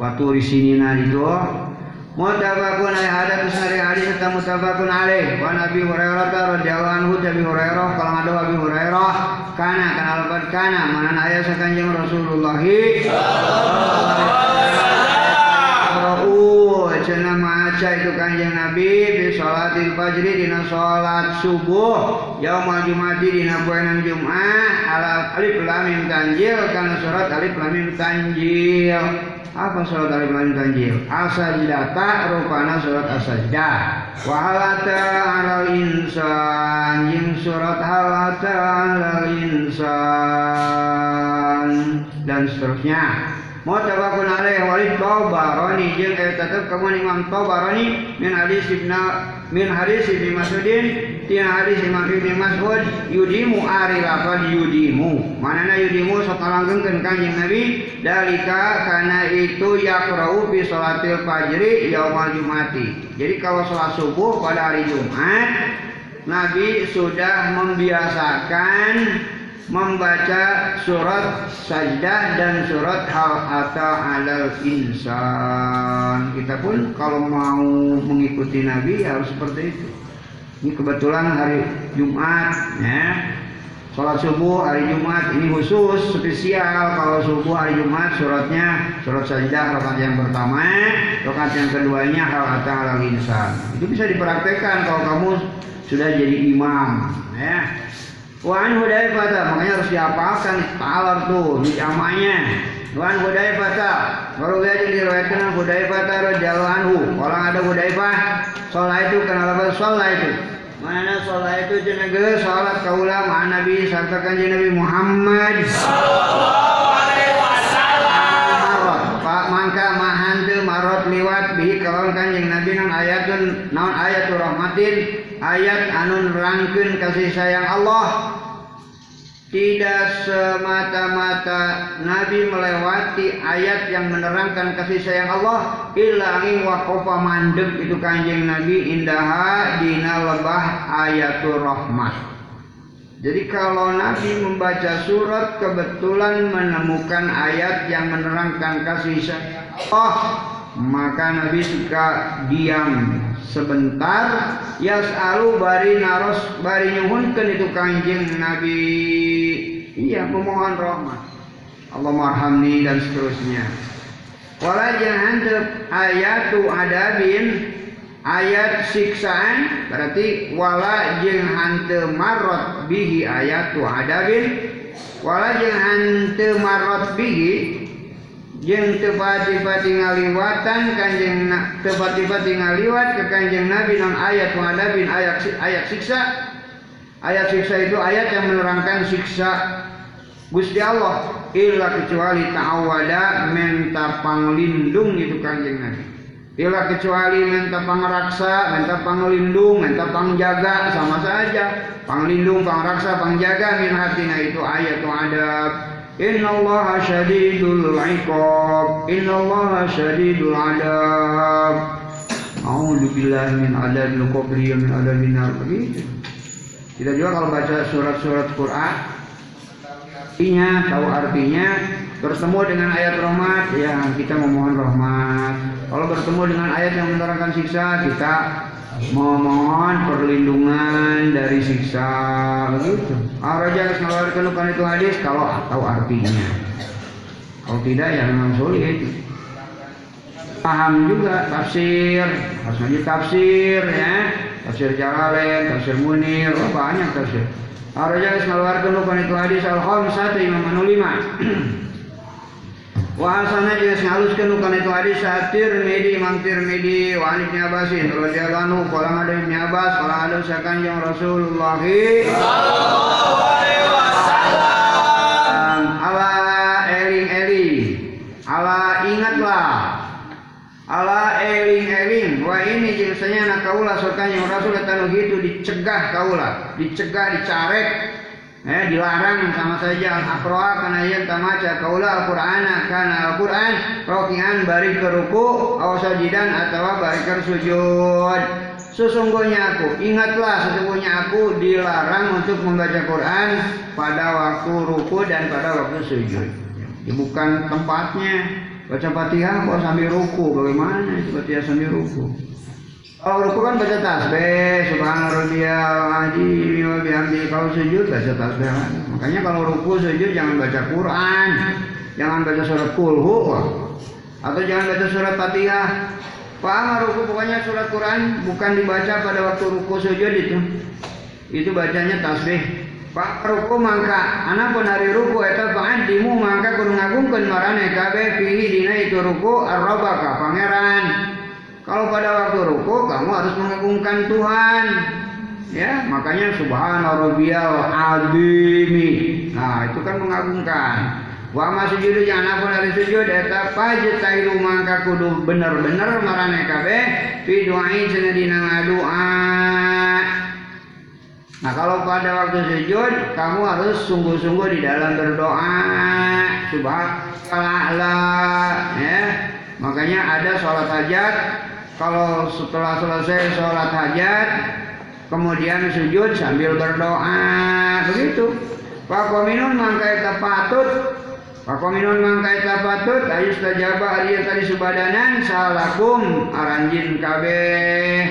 S1: watur di sini nah itu mutabakun ay ada kusnari hadis serta mutabakun alaih wa nabi hurairah radhiyallahu anhu tabi hurairah kalau ada abi hurairah kana kana lebat kana mana ayat sakanjeng Rasulullah. Ra'u cenah maca itu kanjeng Nabi di salatil fajri dina salat subuh yaumal jumati dina poenan Jumat ala alif lam mim tanjil kana surat alif lam mim tanjil. Apa surat alif lam mim tanjil? Asajdata rupana surat asajdah wa halata alal insan jeung surat halata alal insan dan seterusnya Mutabakun alaih walid Tabarani jeung eh tetep kamu Imam Tabarani min hadis Ibnu min hadis Ibnu Mas'udin tina hadis Imam Ibnu Mas'ud yudimu ari lafal yudimu. Manana yudimu sok langgengkeun kanjeng Nabi dalika kana itu yaqra'u fi salatil fajri yaumal jumati. Jadi kalau salat subuh pada hari Jumat Nabi sudah membiasakan membaca surat sajdah dan surat hal ata alal insan. Kita pun kalau mau mengikuti Nabi ya harus seperti itu. Ini kebetulan hari Jumat, ya. Sholat subuh hari Jumat ini khusus spesial kalau subuh hari Jumat suratnya surat sajdah rakaat yang pertama, rakaat yang keduanya hal alal insan. Itu bisa dipraktekkan kalau kamu sudah jadi imam, ya. Wan Hudaifah makanya harus dihafalkan talar tuh di amanya. Wan Hudaifah baru dia diriwayatkan Hudaifah radhiyallahu anhu. Orang ada Hudaifah sholat itu kenapa sholat itu? Mana sholat itu jenenge sholat kaula ma Nabi serta kanjeng Nabi Muhammad sallallahu alaihi wasallam. Pak mangka mahante marot liwat bihi kalawan kanjeng Nabi nang ayatun naon ayatul rahmatin ayat anu nerangkeun kasih sayang Allah. Tidak semata-mata Nabi melewati ayat yang menerangkan kasih sayang Allah. Illa angin waqafa mandek itu kanjeng Nabi indaha dina lebah ayatul rahmat jadi kalau Nabi membaca surat kebetulan menemukan ayat yang menerangkan kasih sayang Allah maka Nabi suka diam sebentar yas'alu bari naros bari nyuhunkeun itu kanjeng Nabi. Iya memohon rahmat. Allah marhamni dan seterusnya. Wala jangan ayatu adabin ayat siksaan berarti wala jeung hanteu marot bihi ayatu adabin. Wala jeung hanteu marot bihi jeung tepati-pati ngaliwatan kanjeng tepati-pati ngaliwat ke kanjeng Nabi non ayat wadabin ayat ayat siksa. Ayat siksa itu ayat yang menerangkan siksa Gusti Allah. Illa kecuali ta'awada menta panglindung itu kanjeng Nabi. Illa kecuali menta pangraksa menta panglindung menta pangjaga sama saja. Panglindung pangraksa pangjaga min hatina itu ayat adab Inna Allah syadidul iqab. Inna Allah syadidul adab. A'udhu billahi min adabil qabri min adabil nar kita juga kalau baca surat-surat Quran artinya tahu artinya bertemu dengan ayat rahmat ya kita memohon rahmat. Kalau bertemu dengan ayat yang menerangkan siksa kita memohon perlindungan dari siksa begitu. Araja mengeluarkan lukan itu hadis kalau tahu artinya. Kalau tidak ya memang sulit. Paham juga tafsir, harus ngaji tafsir ya. Tafsir Jalalain, tafsir Munir, oh, banyak tafsir. Araja mengeluarkan lukan itu hadis al-khamsah Imam Manulima. Wa hasana jeung ngaluskeun kana itu hadis Tirmidzi Imam Tirmidzi wa Ibnu Abbas radhiyallahu anhu qala ada Ibnu Abbas qala ada Rasulullah sallallahu alaihi wasallam ala eling-eling. Ala ingatlah. Ala eling-eling. Wa ini jeung sanyana kaula sakanjeng Rasul tanu gitu dicegah kaula dicegah dicarek eh dilarang sama saja al-aqra kana yen tamaca kaula kana al-qur'an rokian bari ke ruku aw sajidan atawa bari ke sujud Sesungguhnya aku, ingatlah sesungguhnya aku dilarang untuk membaca Quran pada waktu ruku dan pada waktu sujud. Ya, bukan tempatnya. Baca Fatihah kok sambil ruku, bagaimana Fatihah sambil ruku? Kalau ruku kan baca tasbih, subhanarabbiyal azim wa bihamdi. Kalau sujud baca tasbih. Makanya kalau ruku sujud jangan baca Quran, jangan baca surat kulhu atau jangan baca surat Fatihah. Paham ruku pokoknya surat Quran bukan dibaca pada waktu ruku sujud itu. Itu bacanya tasbih. Pak ruku mangka anak pun hari ruku eta dimu mangka kudu ngagungkeun marane kabeh pilih dina itu ruku arrobaka pangeran. Kalau pada waktu ruku kamu harus mengagungkan Tuhan. Ya, makanya subhana rabbiyal azimi. Nah, itu kan mengagungkan. Wa ma sujudu jangan pun hari sujud eta pajtailu mangka kudu bener-bener marane kabeh fi du'ai cenah dina ngadoa. Nah kalau pada waktu sujud kamu harus sungguh-sungguh di dalam berdoa subhanallah ya. Makanya ada sholat hajat kalau setelah selesai sholat hajat kemudian sujud sambil berdoa begitu. Pak Kominun mangkai patut Pakominun mangkai tapatut ayu stajaba ariya tadi subadanan salakum aranjin kabeh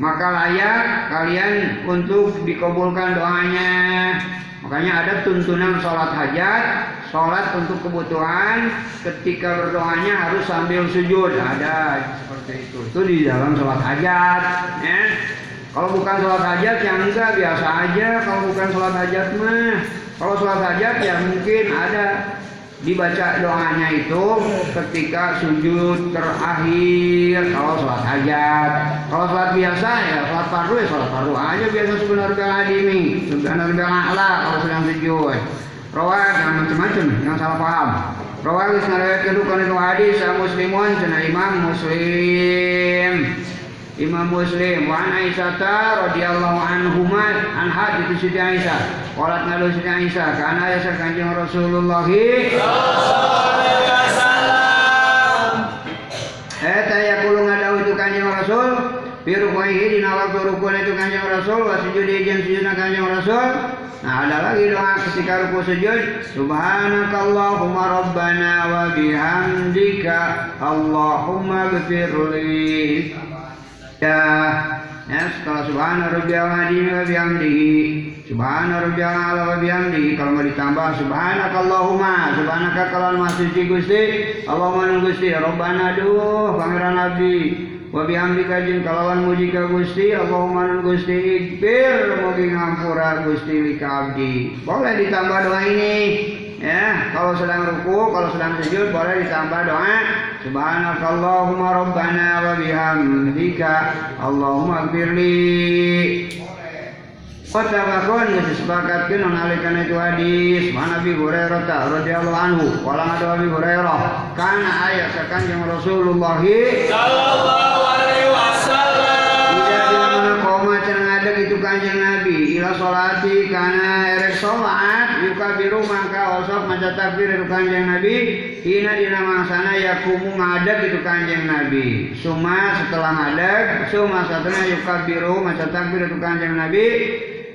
S1: maka layak kalian untuk dikabulkan doanya. Makanya ada tuntunan sholat hajat, sholat untuk kebutuhan, ketika berdoanya harus sambil sujud. Ada seperti itu. Itu di dalam sholat hajat. Ya. Kalau bukan sholat hajat yang enggak biasa aja. Kalau bukan sholat hajat mah, kalau sholat hajat ya mungkin ada dibaca doanya itu ketika sujud terakhir. Kalau sholat hajat. Kalau sholat biasa ya sholat fardu ya sholat fardu aja biasa sebenarnya adimi sebenarnya ala kalau sedang sujud. Rawat yang macam-macam yang salah paham. Rawat isnariwayat kedukan itu hadis muslimun cina imam muslim Imam Muslim wa an Aisyah radhiyallahu anhuma an hadits Siti Aisyah. Qalat ngalu Siti Aisyah kana ya Kanjeng Rasulullah? Sallallahu alaihi wasallam eta yaqulu ngadawu itu Kanjeng Rasul fi rukuihi dina waktu rukun itu Kanjeng Rasul wa sujudi jeung sujudna Kanjeng Rasul. Nah ada lagi doa ketika ruku sujud Subhanakallahumma rabbana wa bihamdika Allahumma gfirli setelah subhana rabbiyal azim wa bihamdihi subhana rabbiyal ala wa bihamdihi kalau mau ditambah subhanakallahumma subhanaka kalau masih suci Gusti. Allahumma Gusti. Rabbana duh pangeran nabi wa bihamdika jin kalawan muji ka Gusti. Allahumma Gusti ikbir mugi ngampura Gusti lika abdi. Boleh ditambah doa ini ya kalau sedang ruku kalau sedang sujud boleh ditambah doa. Subhanakallahumma rabbana wa bihamdika. Allahumma gfirli Fatawakon disepakatkan mengalihkan itu hadis. Mana Nabi Hurairah radhiyallahu anhu. Walang ada Nabi Hurairah. Karena ayat sekan yang Rasulullah sallallahu alaihi wasallam. Tidak di mana koma cenah ada itu kanjeng Nabi. Ila salati karena yukabiru maka osok maca takbir itu kanjeng Nabi. Hina dina mangsana yakumu ngadeg itu kanjeng Nabi. Suma setelah ngadeg Suma satunya yukabiru maca takbir itu kanjeng Nabi.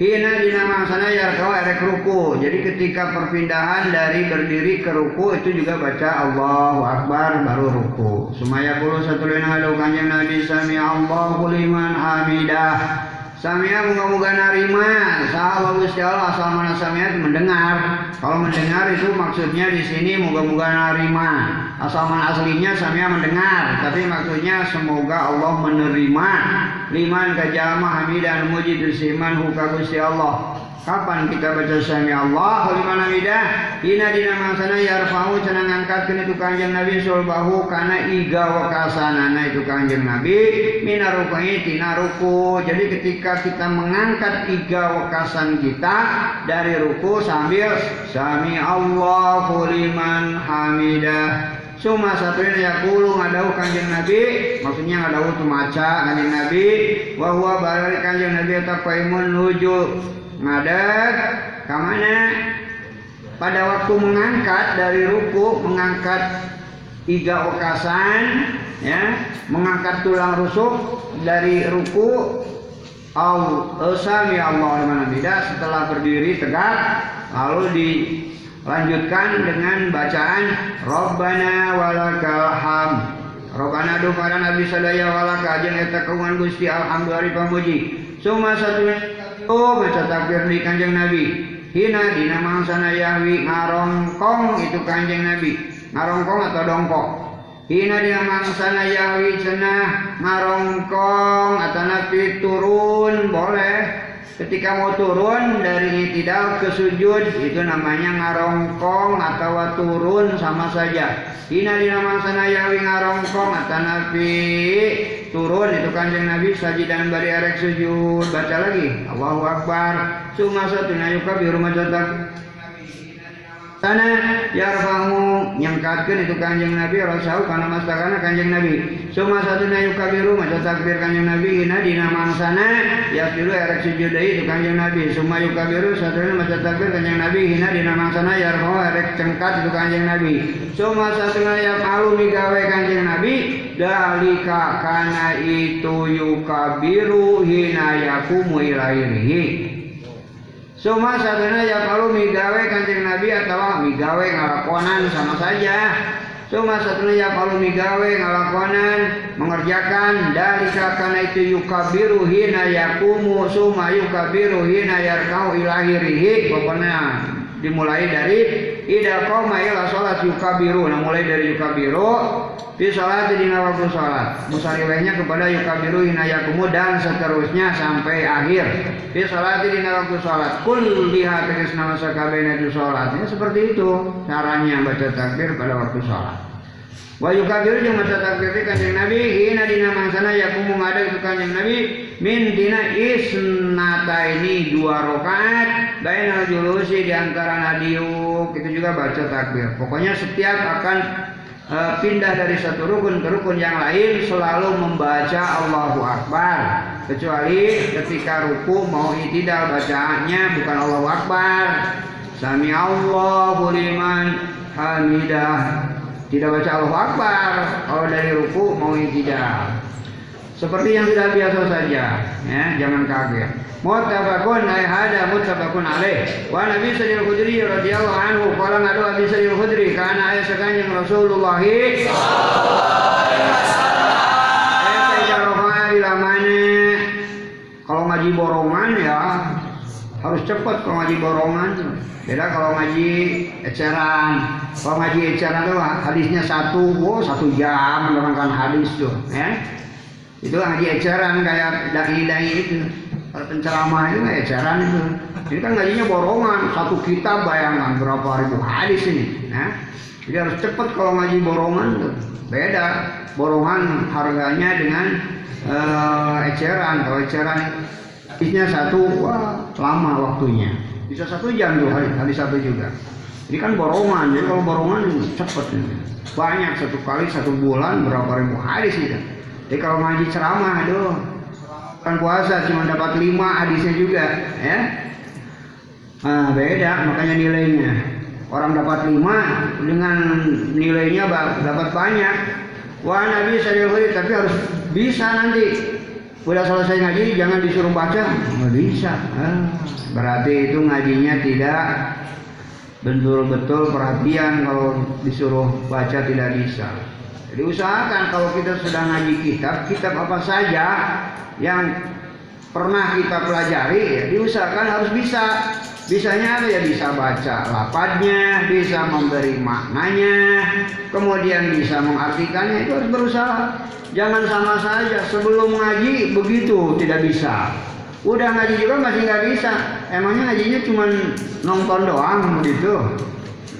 S1: Hina dina mangsana yarkau erek ruku. Jadi ketika perpindahan dari berdiri ke ruku Itu juga baca Allahu Akbar baru ruku. Sumaya puluh satu lina halu kanjeng Nabi Sami Allahu liman hamidah Samia muga-muga narima sahabat Gusti Allah asal mana samia mendengar. Kalau mendengar itu maksudnya di sini muga-muga narima. Asal mana aslinya samia mendengar, tapi maksudnya semoga Allah menerima liman kajama hamidan muji tusiman huka Gusti Allah. Kapan kita baca sami Allah liman? Ina dina mangsana yarfa'u cenah ngangkatkeun itu Kanjeng Nabi sulbahu kana iga wakasanana itu Kanjeng Nabi mina ruku'i tina ruku. Jadi ketika kita mengangkat iga wakasan kita dari ruku sambil sami Allahu liman hamidah. Suma satunya yakulu ngadau kanjeng Nabi Maksudnya ngadau itu maca kanjeng Nabi Wahwa balik kanjeng Nabi atau kaimun nuju ngadeg ke mana pada waktu mengangkat dari ruku mengangkat tiga okasan ya mengangkat tulang rusuk dari ruku au sami Allah tidak setelah berdiri tegak lalu dilanjutkan dengan bacaan Rabbana walakal hamd Robbana do para nabi sadaya walaka jeung eta Gusti alhamdulillah pamuji suma satu oh baca takbir di kanjeng nabi. Hina dina mangsana yahwi ngarongkong itu kanjeng nabi. Ngarongkong atau dongkok? Hina dina mangsana yahwi cenah ngarongkong. Atau nabi turun boleh ketika mau turun dari itidal ke sujud itu namanya ngarongkong atau turun sama saja. Hina dina mangsana yahwi ngarongkong atau nabi. Turun itu kanjeng nabi sajidan bari arek sujud. Baca lagi. Allahu Akbar. Suma satu nayuka biru macatak Sana yarfahu nyangkatkeun itu kanjeng Nabi rasau kana mastakana kanjeng Nabi. Suma satu na yukabiru maca takbir kanjeng Nabi hina dina mangsana yasjudu erek sujud itu kanjeng Nabi. Suma yukabiru satuna maca takbir kanjeng Nabi hina dina mangsana yarfahu erek cengkat itu kanjeng Nabi. Suma satuna yafalu migawe kanjeng Nabi dalika kana itu yukabiru hina yakumu ilairihi. Suma sadana ya kalau migawe kanjeng Nabi atau migawe ngalakonan sama saja. Suma sadana ya kalau migawe ngalakonan mengerjakan dari karena itu yukabiru hina yakumu suma yukabiru hina yarkau ilahirihi pokoknya dimulai dari ida koma ila sholat yukabiru nah mulai dari yukabiru di sholat di waktu sholat. Musariwehnya kepada yukabiru hina yakumu dan seterusnya sampai akhir. Di sholat di waktu sholat. Kul lihat tegas nama sakabena itu sholat. Ini seperti itu caranya baca takbir pada waktu sholat. Wa yukabiru jeung maca takbir kanjeng Nabi hina dina mangsana yakumu ngada itu kanjeng Nabi min dina isnata ini dua rakaat bainal julusi di antara nadiuk. Itu juga baca takbir. Pokoknya setiap akan e, pindah dari satu rukun ke rukun yang lain selalu membaca Allahu Akbar. Kecuali ketika ruku mau itidal bacaannya bukan Allahu Akbar. Sami Allahu liman hamidah. Tidak baca Allahu Akbar. Kalau dari ruku mau tidak seperti yang sudah biasa saja ya jangan kaget. Muttafaqun ay hada muttafaqun alaih wa nabi sallallahu khudri radhiyallahu anhu qala ngadu abi sallallahu khudri kana ayat sekanjeng Rasulullah kalau ngaji borongan ya harus cepat kalau ngaji borongan beda kalau ngaji eceran. Kalau ngaji eceran tuh hadisnya satu oh satu jam menerangkan hadis tuh ya itu ngaji eceran kayak dai dai itu kalau penceramah itu eceran itu. Ini kan ngajinya borongan satu kitab bayangkan berapa ribu hadis ini ya. Jadi harus cepat kalau ngaji borongan tuh. Beda borongan harganya dengan uh, eceran. Kalau eceran hadisnya satu wah lama waktunya. Bisa satu jam tuh hari, hari satu juga. Ini kan borongan jadi kalau borongan cepet banyak satu kali satu bulan berapa ribu hadis gitu jadi kalau ngaji ceramah aduh. Kan puasa cuma dapat lima hadisnya juga ya. Nah, beda makanya nilainya. Orang dapat lima dengan nilainya dapat banyak. Wah nabi saya tapi harus bisa nanti. Udah selesai ngaji jangan disuruh baca. Nggak bisa. Ah, berarti itu ngajinya tidak betul-betul perhatian kalau disuruh baca tidak bisa jadi usahakan kalau kita sudah ngaji kitab kitab apa saja yang pernah kita pelajari ya diusahakan harus bisa bisanya apa ya bisa baca lapatnya bisa memberi maknanya kemudian bisa mengartikannya itu harus berusaha Jangan sama saja sebelum ngaji begitu tidak bisa. Udah ngaji juga masih nggak bisa. Emangnya ngajinya cuma nonton doang begitu.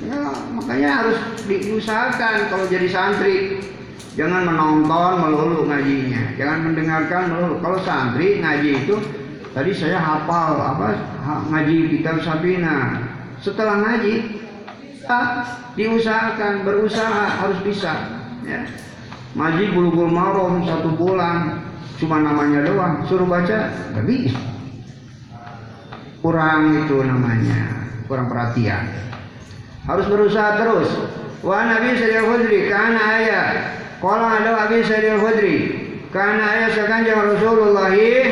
S1: Ya, makanya harus diusahakan kalau jadi santri. Jangan menonton melulu ngajinya. Jangan mendengarkan melulu. Kalau santri ngaji itu tadi saya hafal apa ngaji kitab Sabina. Setelah ngaji bisa diusahakan berusaha harus bisa ya Ngaji bulu-bulu marom satu bulan cuma namanya doang suruh baca bisa kurang itu namanya kurang perhatian harus berusaha terus. Wa nabi sallallahu alaihi karena ayat Qala ada Abi Sa'id karena ayat sekanjang Rasulullah. Ya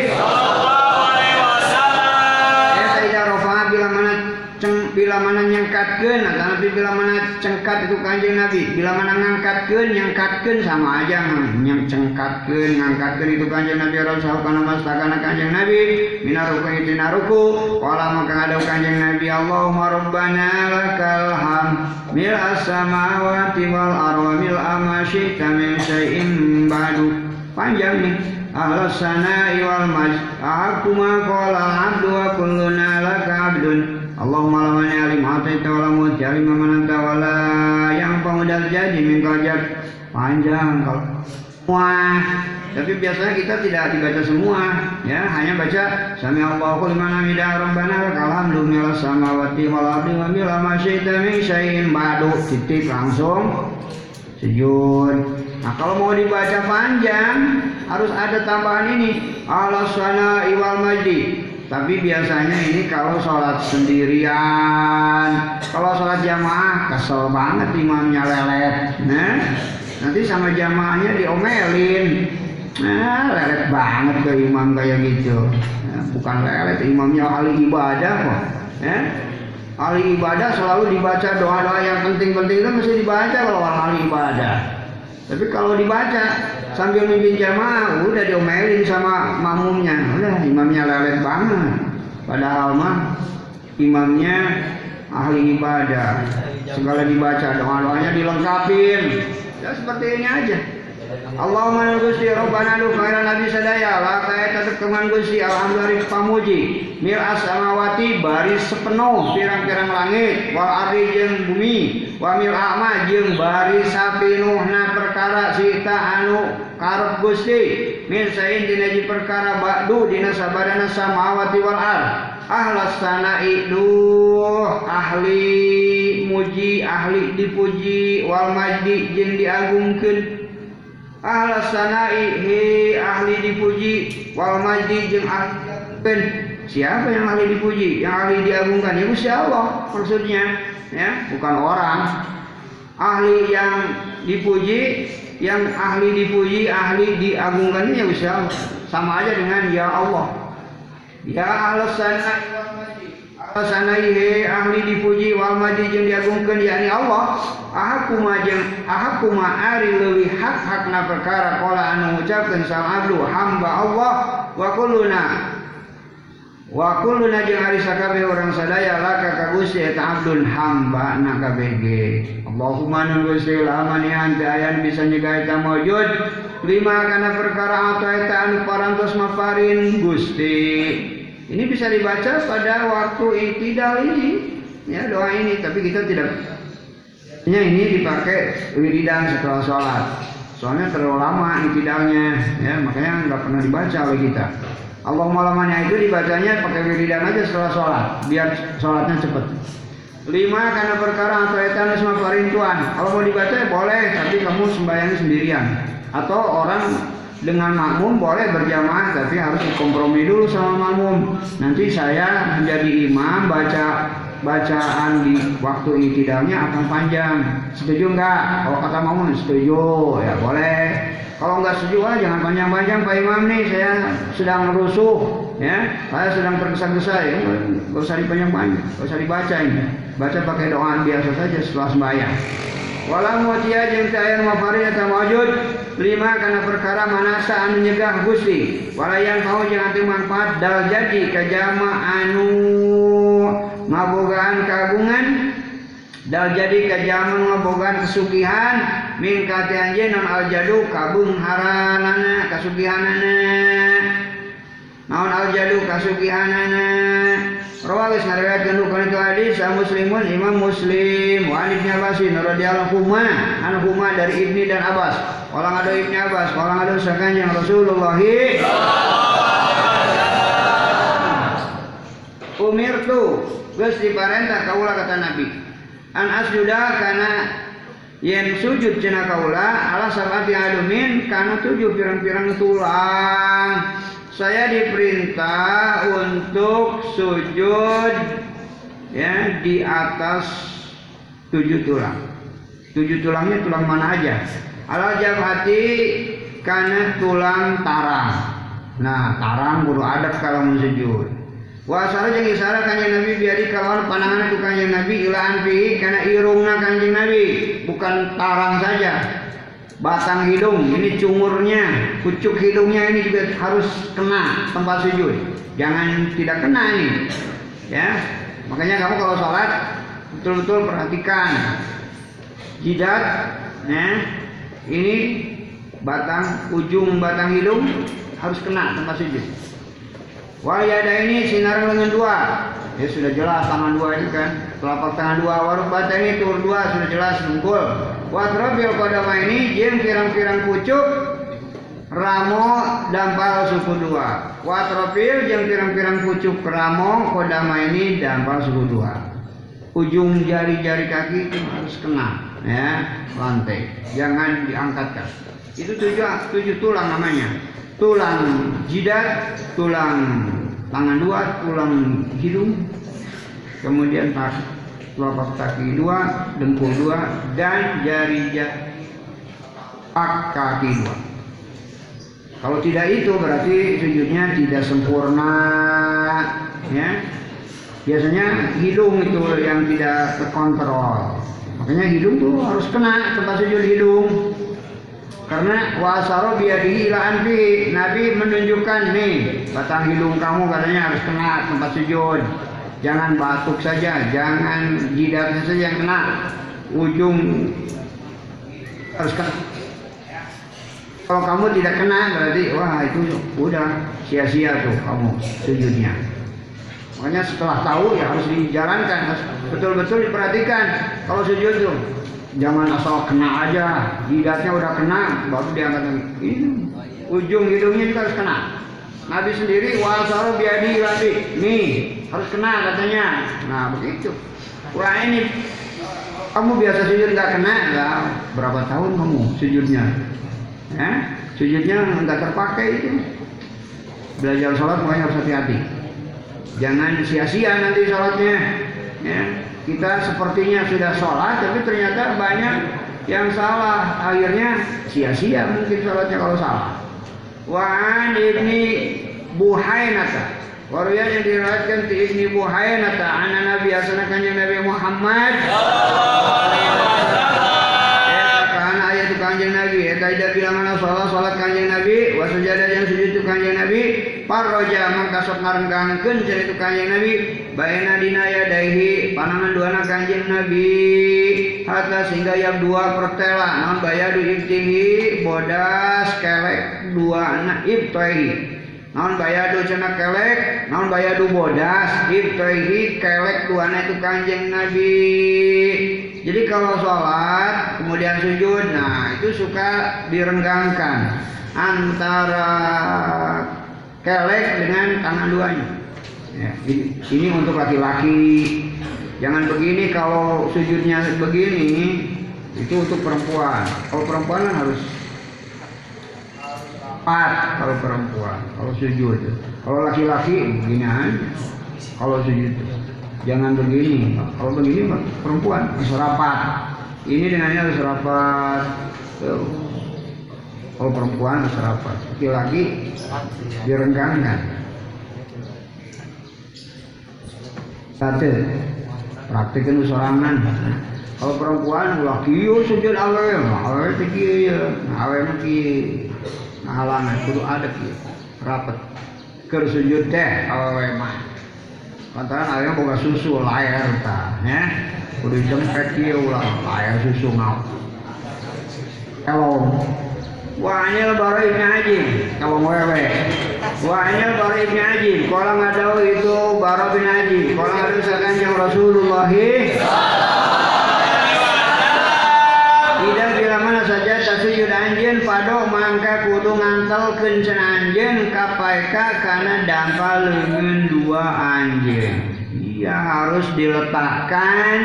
S1: tidak rofa bila mana ceng, bila mana nyengkatkeun atau nabi bila mana cengkat itu kanjeng Nabi. Bila mana ngangkatkeun nyengkatkeun sama aja nyeng cengkatkeun ngangkatkeun itu kanjeng Nabi. Rasul kana mastakana kanjeng Nabi? Minaruku itu naruku wala maka ada kanjeng Nabi Allahumma rabbana lakal ham mil as-samawati wal arwa mil ma syi'ta min syai'in ba'du. Panjang nih. Ahlas sana'i wal majd Ahakuma qala abdu wa kulluna laka abdun Allahumma la mani alim ataita wa la muti alim mananta wa la yang pemudal jadi min kajak panjang kalau semua. Tapi biasanya kita tidak dibaca semua ya. Hanya baca sami Allahu liman hamidah rabbana mil samawati wal ardi wa mil ma syi'ta min syai'in ba'du. Titik langsung. Sujud. Nah kalau mau dibaca panjang harus ada tambahan ini. Alasana iwal majdi. Tapi biasanya ini kalau sholat sendirian, kalau sholat jamaah kesel banget imamnya lelet. Nah, nanti sama jamaahnya diomelin. Nah, lelet banget ke imam kayak gitu. Nah, bukan lelet, imamnya ahli ibadah kok. Ya? Ahli ibadah selalu dibaca doa-doa yang penting-penting itu mesti dibaca kalau ahli ibadah. Tapi kalau dibaca sambil mimpin jamaah, udah diomelin sama makmumnya. Udah imamnya lelet banget. Padahal mah imamnya ahli ibadah. Segala dibaca, doa-doanya dilengkapin. Ya seperti ini aja. Allahumma Gusti Rabbana lu khairan nabi sadaya la kaya tetep keman Gusti alhamdulillah pamuji. Mil samawati baris sepenuh pirang-pirang langit wal ardi bumi wa mil ama jeung baris sapinuhna perkara sita anu karep Gusti min sain dina perkara ba'du dina sabadana samawati wal ard. Ahlas sana'i duh ahli muji ahli dipuji wal majdi jeung diagungkeun ahlas sanai he ahli dipuji wal majdi jeung ahli siapa yang ahli dipuji? Yang ahli diagungkan? Ya Gusti Allah maksudnya ya bukan orang. Ahli yang dipuji yang ahli dipuji ahli diagungkan ya Gusti Allah. Sama aja dengan ya Allah. Ya ahlas sanai wal majdi ahlas sanai he ahli dipuji wal majdi jeung diagungkan yakni Allah ahakuma jeung ahakuma ari leuwih hak hakna perkara qala anu ngucapkeun sang abdu hamba Allah wa kulluna. Wa kulluna jeung ari sakabeh urang sadaya laka ka Gusti eta abdun hamba na kabeh ge Allahumma nu Gusti lamani ante ayan bisa nyegah eta maujud lima kana perkara atau eta anu parantos maparin Gusti ini bisa dibaca pada waktu itidal ini ya doa ini tapi kita tidak Ini ini dipakai wiridan setelah sholat. Soalnya terlalu lama intidalnya, ya makanya nggak pernah dibaca oleh kita. Allahumma lamanya itu dibacanya pakai wiridan aja setelah sholat, biar sholatnya cepet. Lima karena perkara atau etan semua perintuan. Kalau mau dibaca ya boleh, tapi kamu sembahyang sendirian. Atau orang dengan makmum boleh berjamaah, tapi harus kompromi dulu sama makmum. Nanti saya menjadi imam baca bacaan di waktu itidalnya akan panjang. Setuju enggak? Kalau kata mau setuju, ya boleh. Kalau enggak setuju, ah, jangan panjang-panjang Pak Imam nih, saya sedang rusuh, ya. Saya sedang tergesa-gesa, ya. Enggak usah dipanjang-panjang, enggak usah dibaca ini. Baca pakai doa biasa saja setelah sembahyang. Walau mutia jeung teu aya mafari maujud lima karena perkara manasa anu nyegah Gusti. Walayan mau jeung atuh manfaat dal jadi ka anu ngabogaan kagungan. Dal jadi ka jama ngabogaan kesugihan min kati anjeun aljadu kabung haranana kasugihanana naon aljadu kasugihanana Rawal sanariwayatkeun kana itu hadis Muslimun Imam Muslim wa Ibnu Abbas radhiyallahu anhu anhuma dari Ibni dan Abbas. Orang ada Ibni Abbas, orang ada sakanjeng Rasulullah. Umir tu geus diparentah kaula kata Nabi. An asjuda kana yen sujud cenah kaula ala sabati alumin kana tujuh pirang-pirang tulang saya diperintah untuk sujud ya di atas tujuh tulang. tujuh tulangnya tulang mana aja? Ala hati karena tulang tarang. Nah tarang buru adat kalau mau sujud Wasara jeung isara kanjeng Nabi biari kawan panangan itu kanjeng Nabi ilaan karena irungna kanjeng Nabi bukan tarang saja batang hidung ini cungurnya pucuk hidungnya ini juga harus kena tempat sujud jangan tidak kena ini ya makanya kamu kalau sholat betul-betul perhatikan jidat ya ini batang ujung batang hidung harus kena tempat sujud ada ini sinar dengan dua. Ya sudah jelas tangan dua ini kan. Telapak tangan dua, warung bata ini tur dua sudah jelas bungkul. Watrobil kodama ini jem pirang-pirang pucuk ramo dampal suku dua. Watrobil jem pirang-pirang pucuk ramo kodama ini dampal suku dua. Ujung jari-jari kaki itu harus kena ya lantai, jangan diangkatkan. Itu tujuh tujuh tulang namanya tulang jidat, tulang tangan dua, tulang hidung, kemudian telapak kaki dua, dengkul dua, dan jari jari kaki dua. Kalau tidak itu berarti sujudnya tidak sempurna, ya. Biasanya hidung itu yang tidak terkontrol. Makanya hidung tuh harus kena tempat sujud hidung. Karena wasaro biadihi ila. Nabi menunjukkan nih batang hidung kamu katanya harus kena tempat sujud. Jangan batuk saja, jangan jidatnya saja yang kena. Ujung harus kena. Kalau kamu tidak kena berarti wah itu udah sia-sia tuh kamu sujudnya. Makanya setelah tahu ya harus dijalankan, betul-betul diperhatikan kalau sujud tuh jangan asal kena aja jidatnya udah kena baru diangkat lagi ini ujung hidungnya juga harus kena Nabi sendiri wasaru biadi lagi nih harus kena katanya. Nah begitu. Wah ini. Kamu biasa sujud nggak kena? Ya berapa tahun kamu sujudnya? Ya? Sujudnya nggak terpakai itu. Belajar sholat makanya harus hati-hati. Jangan sia-sia nanti sholatnya. Ya? Kita sepertinya sudah sholat tapi ternyata banyak yang salah. Akhirnya sia-sia mungkin sholatnya kalau salah. Wa'an ibni Buhainata Waruya yang diriwayatkan di ibni Buhainata Anak Nabi Asana kanjeng Nabi Muhammad. Kanjeng Nabi? Eta ida bilang mana salat salat kanjeng Nabi wa sujadah yang sujud itu kanjeng Nabi. Parroja mangka sok ngarenggangkeun cenah itu kanjeng Nabi. Baina dina yadaihi panangan duana kanjeng Nabi. Hatta sehingga yang dua pertela non bayadu ibtihi bodas kelek dua anak ibtihi non bayadu cenah kelek non bayadu bodas ibtihi kelek dua anak itu kanjeng Nabi jadi kalau sholat kemudian sujud, nah itu suka direnggangkan antara kelek dengan tangan duanya. Ya, ini untuk laki-laki. Jangan begini kalau sujudnya begini itu untuk perempuan. Kalau perempuan kan harus empat kalau perempuan. Kalau sujud. Kalau laki-laki begini aja. Kalau sujud jangan begini kalau begini perempuan harus rapat ini dengannya harus rapat kalau perempuan harus rapat laki-laki direnggangkan satu praktikin sorangan kalau perempuan laki yo sujud awe. Awe tinggi ya awe halangan kudu ada rapat. Kersujud teh awe mah. Lantaran ayam boga susu layar ta ya. Kudu jempet kieu ulah layar susu ngau. Kalau Wahnya baru ibn Haji. Kalau wewe. Wahnya baru ibn Haji. Kalau ngadau itu baru ibn Haji. Kalau ada misalkan yang Rasulullah pado mangka kudu ngantel kencen anjen kapaika karena dampal lengan dua anjen. Ia harus diletakkan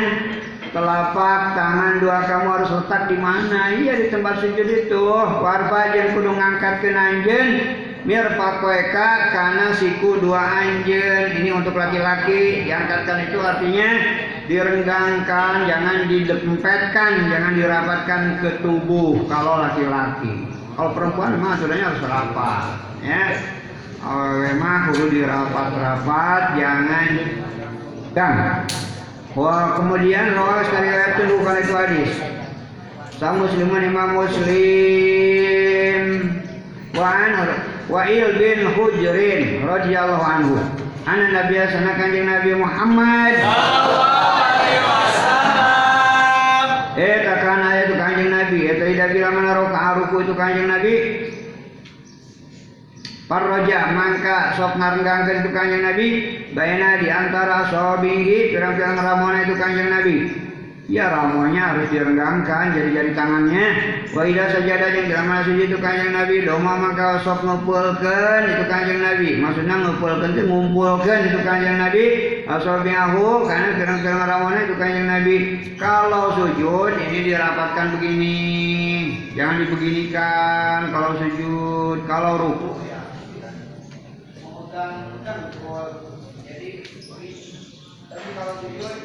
S1: telapak tangan dua kamu harus letak di mana? Iya di tempat sujud itu. Warfa jen kudu anjen mir pakoeka karena siku dua anjen ini untuk laki-laki diangkatkan itu artinya direnggangkan, jangan didempetkan, jangan dirapatkan ke tubuh kalau laki-laki. Kalau perempuan memang aturannya harus rapat, ya. Oh, memang perlu dirapat-rapat, jangan dan Wah, kemudian ayat itu bukan itu hadis. Sang musliman imam muslim wa an Wa'il bin Hujrin radhiyallahu anhu. Ana Nabi sana kanjeng Nabi Muhammad. Eh takana itu kanjeng Nabi. Itu tidak bila mana ruku itu kanjeng Nabi? Parroja mangka sok ngarenggangkeun itu kanjeng Nabi. Bayana di antara sobihi pirang-pirang ramona itu kanjeng Nabi. Ya ramuannya harus direnggangkan jari-jari tangannya. Wa ida sajadah yang dalam sujud itu kanjeng Nabi doma maka sok ngumpulkeun itu kanjeng Nabi. Maksudnya ngumpulkeun itu ngumpulkeun itu kanjeng Nabi asobiahu karena pirang-pirang ramona itu kanjeng Nabi. Kalau sujud ini dirapatkan begini. Jangan dibeginikan kalau sujud, kalau ruku jadi tapi kalau sujud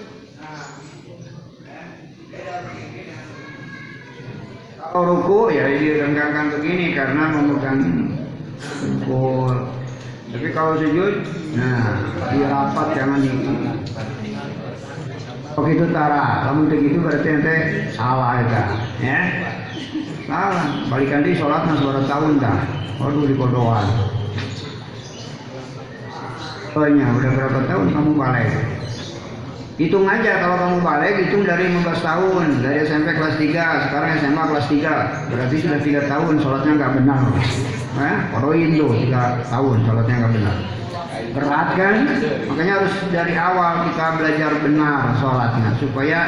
S1: kalau ruku ya direnggangkan begini karena memegang dengkul tapi kalau sujud nah dirapat jangan di Oh itu tara, kamu begitu berarti ente salah ya, ya. Salah, balikan di sholat nah suara tahun dah. Waduh di kodoan. Pokoknya udah berapa tahun kamu balik? Hitung aja kalau kamu balik, hitung dari 15 tahun. Dari SMP kelas 3, sekarang SMA kelas 3. Berarti sudah 3 tahun sholatnya nggak benar. Eh, koroin tuh 3 tahun sholatnya nggak benar. Berat kan? Makanya harus dari awal kita belajar benar sholatnya. Supaya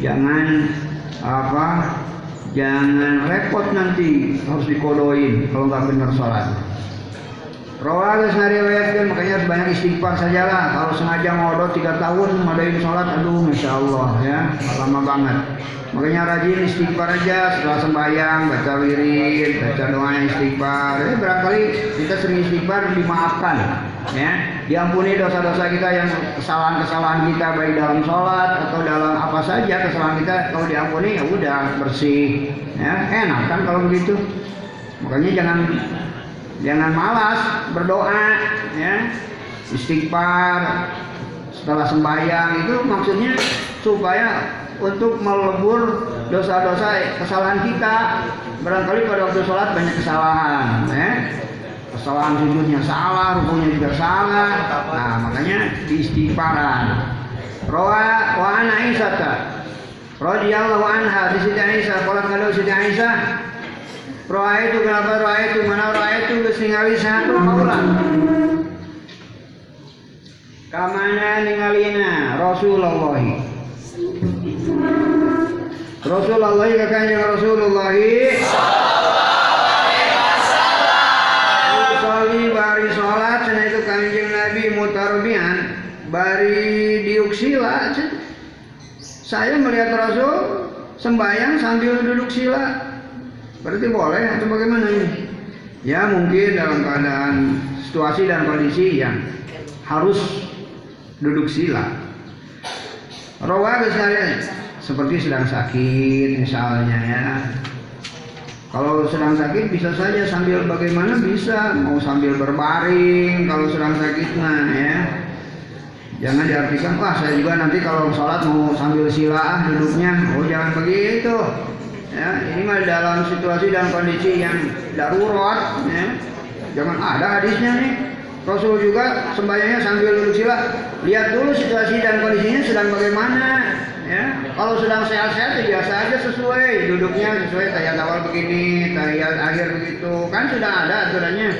S1: jangan apa jangan repot nanti harus dikodoin kalau nggak benar sholat. Rawa harus makanya harus banyak istighfar sajalah. Kalau sengaja ngodot tiga tahun ngadain sholat, aduh masya Allah ya lama banget. Makanya rajin istighfar aja setelah sembahyang baca wirid, baca doa istighfar. Ya, barangkali kita sering istighfar dimaafkan, ya diampuni dosa-dosa kita yang kesalahan-kesalahan kita baik dalam sholat atau dalam apa saja kesalahan kita kalau diampuni ya udah bersih, ya enak kan kalau begitu. Makanya jangan jangan malas berdoa ya. Istighfar setelah sembahyang. Itu maksudnya supaya untuk melebur dosa-dosa kesalahan kita. Barangkali pada waktu sholat banyak kesalahan ya. Kesalahan sujudnya salah rukunya juga salah. Nah makanya istighfaran roa wa ana Aisyah radhiyallahu anha di sini Aisyah kalau kalau Siti Aisyah Roa itu kenapa roa itu mana roa itu ningali satu kaulan. Kamana ningalina Rasulullah. Rasulullah ka kanjeng Rasulullah. Salli bari sholat cenah itu kanjeng Nabi mutarbian bari diuksila saya melihat Rasul sembahyang sambil duduk sila Berarti boleh atau bagaimana ini? Ya mungkin dalam keadaan situasi dan kondisi yang harus duduk sila. Rawa misalnya seperti sedang sakit misalnya ya. Kalau sedang sakit bisa saja sambil bagaimana bisa mau sambil berbaring kalau sedang sakit nah ya. Jangan diartikan wah saya juga nanti kalau sholat mau sambil sila duduknya. Oh jangan begitu ya ini mah dalam situasi dan kondisi yang darurat ya. Jangan ada hadisnya nih. Rasul juga sembahyangnya sambil duduk sila. Lihat dulu situasi dan kondisinya sedang bagaimana ya. Kalau sedang sehat-sehat ya biasa aja sesuai. Duduknya sesuai tayat awal begini tayat akhir begitu. Kan sudah ada aturannya.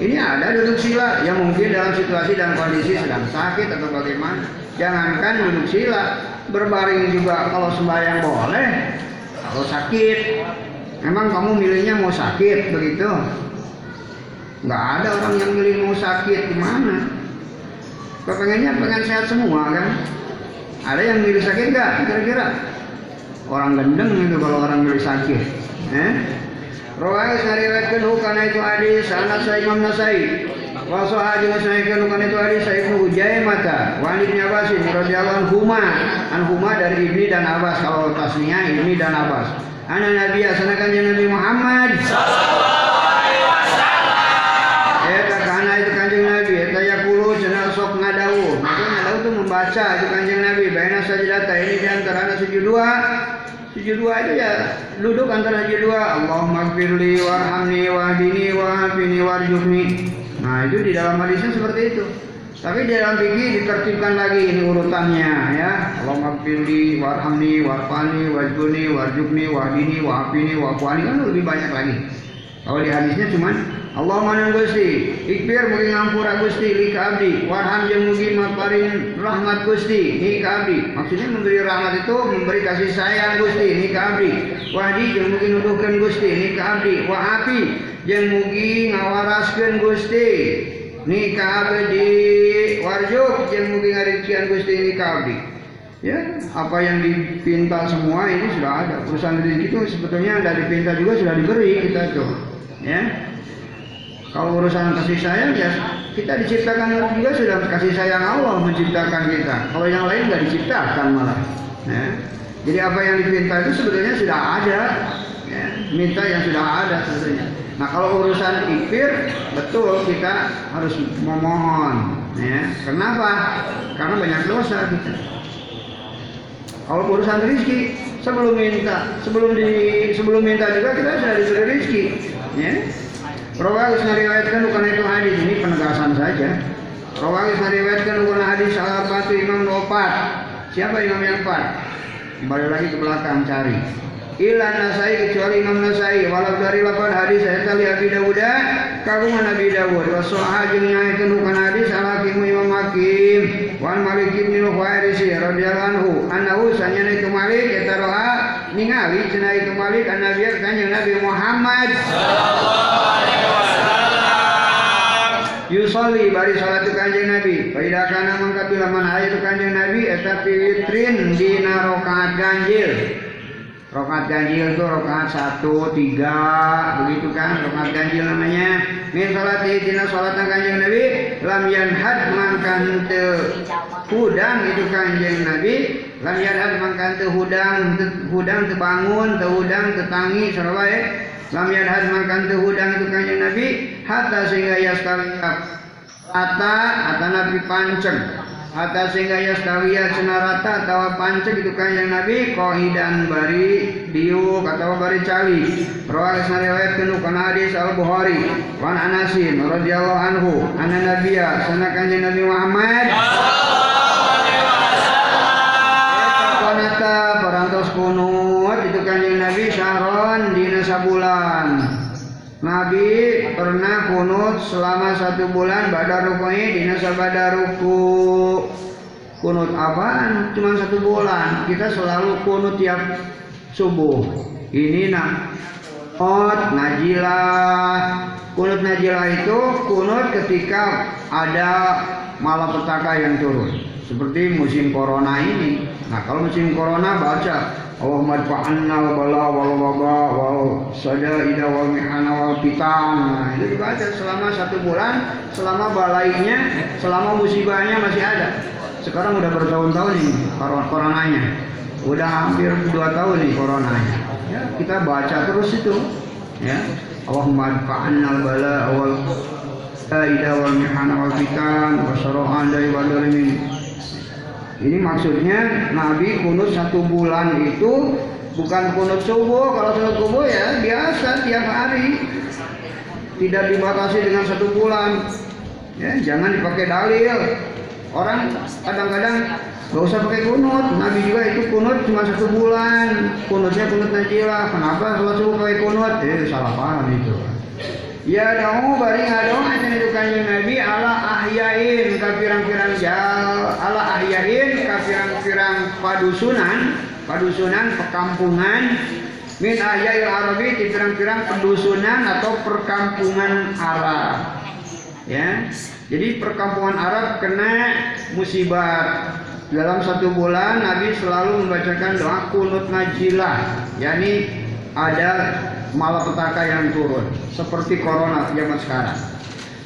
S1: Ini ada duduk sila. Yang mungkin dalam situasi dan kondisi sedang sakit atau bagaimana. Jangankan duduk sila. Berbaring juga kalau sembahyang boleh kalau sakit. Memang kamu milihnya mau sakit begitu? Nggak ada orang yang milih mau sakit gimana? Kepengennya pengen sehat semua kan? Ada yang milih sakit nggak kira-kira? Orang gendeng itu kalau orang milih sakit eh? Rawai sariwayatkan karena itu hadis anak saya Imam Nasai Wa sahaja ngasahikeun kana itu hadis Sa'id bin Ujaimah wa Ibnu Abbas radhiyallahu anhuma anhuma dari Ibni dan Abbas kalau tasniah Ibni dan Abbas. Ana Nabi asana kanjeng Nabi Muhammad sallallahu alaihi wasallam. Itu kanjeng Nabi eta yakulu cenah sok ngadawuh. Maksudnya ngadawuh itu membaca itu kanjeng Nabi baina sajdata ini di antara sujud dua Sujud dua itu ya duduk antara sujud dua. Allahumma gfirli warhamni wahdini wahafini warjukni. Nah itu di dalam hadisnya seperti itu. Tapi di dalam fikih ditertibkan lagi ini urutannya ya. Allahumma gfirli warhamni warfani wajbuni warjukni wahdini wahafini wafani kan lebih banyak lagi. Kalau di hadisnya cuman Allah manang Gusti, ikbir mugi ngampura Gusti li ka abdi, warham jeung mugi maparin rahmat Gusti ni ka abdi. Maksudnya memberi rahmat itu memberi kasih sayang Gusti ni ka abdi. Wahdi jeung mugi nuduhkeun Gusti ni ka abdi, wa api jeung mugi ngawaraskeun Gusti ni ka abdi, warjuk jeung mugi ngarizkian Gusti ni ka abdi. Ya, apa yang dipinta semua ini sudah ada. Urusan rezeki itu sebetulnya dari pinta juga sudah diberi kita tuh. Ya, kalau urusan kasih sayang ya kita diciptakan juga sudah kasih sayang Allah menciptakan kita. Kalau yang lain nggak diciptakan malah. Ya. Jadi apa yang dipinta itu sebetulnya sudah ada. Ya. Minta yang sudah ada sebetulnya. Nah kalau urusan ikir betul kita harus memohon. Ya. Kenapa? Karena banyak dosa kita. Kalau urusan rezeki sebelum minta, sebelum di sebelum minta juga kita sudah diberi rezeki. Ya. Rawahis meriwayatkan bukan itu hadis ini penegasan saja. Rawahis meriwayatkan bukan hadis salah satu imam opat. Siapa imam yang empat? Kembali lagi ke belakang cari. Ila Nasai kecuali Imam Nasai walau dari lapan hadis saya tali Abi Dawud kagungan Nabi Dawud wa soha jeung nyaekeun bukan hadis ala Hakim Imam Hakim wan Malik bin Huwairis radhiyallahu anhu annahu sanyana itu Malik eta roa ningali itu Malik an Nabi kanjeng Nabi Muhammad. Sallallahu alaihi wasallam Yusolli bari salat kanjeng Nabi. Faida kana mangka bila mana aya kanjeng Nabi eta pilitrin dina rakaat ganjil Rokat ganjil itu rokat satu, tiga, begitu kan? Rokat ganjil namanya. Min salat tina salat kanjeng Nabi, lam yanhad mangkan te hudang itu kanjeng Nabi, lam yanhad mangkan te hudang, te hudang te bangun, te hudang te tangi, sarwa Lam yanhad mangkan te hudang itu kanjeng Nabi, hatta sehingga ya sekali Hatta, hatta Nabi panceng Hatta sehingga ya stawiya cenarata atau pancek itu yang Nabi kohidan bari diuk atau bari cali. Rawal riwayat kenu kana hadis Al Bukhari wan Anasin radhiyallahu anhu anna nabiyya sana kanjeng Nabi Muhammad Kanata parantos kunut itu kanjeng Nabi syahron dina sabulan. Nabi pernah kunut selama satu bulan badar rukui dina sabada ruku. Kunut apaan? Cuma satu bulan. Kita selalu kunut tiap subuh. Ini nah kunut najilah. Kunut najilah itu kunut ketika ada malapetaka yang turun. Seperti musim corona ini. Nah kalau musim corona baca Wa waba wal sadaida wal mihana wal fitan. Nah, itu dibaca selama satu bulan, selama balainya, selama musibahnya masih ada. Sekarang udah bertahun-tahun nih coronanya. Udah hampir dua tahun nih coronanya. Ya, kita baca terus itu. Ya. Allahumma dfa'anna al bala wal sadaida wal mihana wal fitan wa syara'an dari wadalimin. Ini maksudnya Nabi kunut satu bulan itu bukan kunut subuh. Kalau kunut subuh ya biasa tiap hari. Tidak dibatasi dengan satu bulan. Ya, jangan dipakai dalil. Orang kadang-kadang gak usah pakai kunut. Nabi juga itu kunut cuma satu bulan. Kunutnya kunut najilah. Kenapa kalau subuh pakai kunut? Eh salah paham itu. Ya dong bari ngadong aja itu kanjeng Nabi ala ahyain ka pirang-pirang jal. Ala ahyain ka pirang-pirang padusunan padusunan perkampungan. Min ahyail arabi di pirang-pirang pedusunan atau perkampungan Arab. Ya jadi perkampungan Arab kena musibah dalam satu bulan Nabi selalu membacakan doa kunut najilah yakni ada malapetaka yang turun seperti corona zaman sekarang.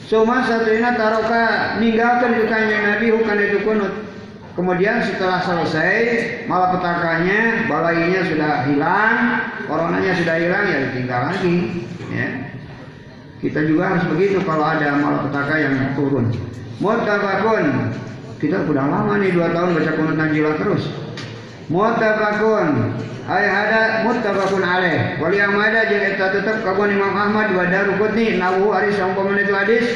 S1: Suma satuina taroka ninggalkan itu kanjeng Nabi bukan itu kunut. Kemudian setelah selesai malapetakanya, balainya sudah hilang, coronanya sudah hilang ya ditinggal lagi. Ya. Kita juga harus begitu kalau ada malapetaka yang turun. Mutabakun. Kita sudah lama nih dua tahun baca kunut najilah terus. Mutabakun. Ay hada mutabakun alaih. Wali amada jeung eta tetep kagun Imam Ahmad wa Daruqutni nawu ari saumpama itu hadis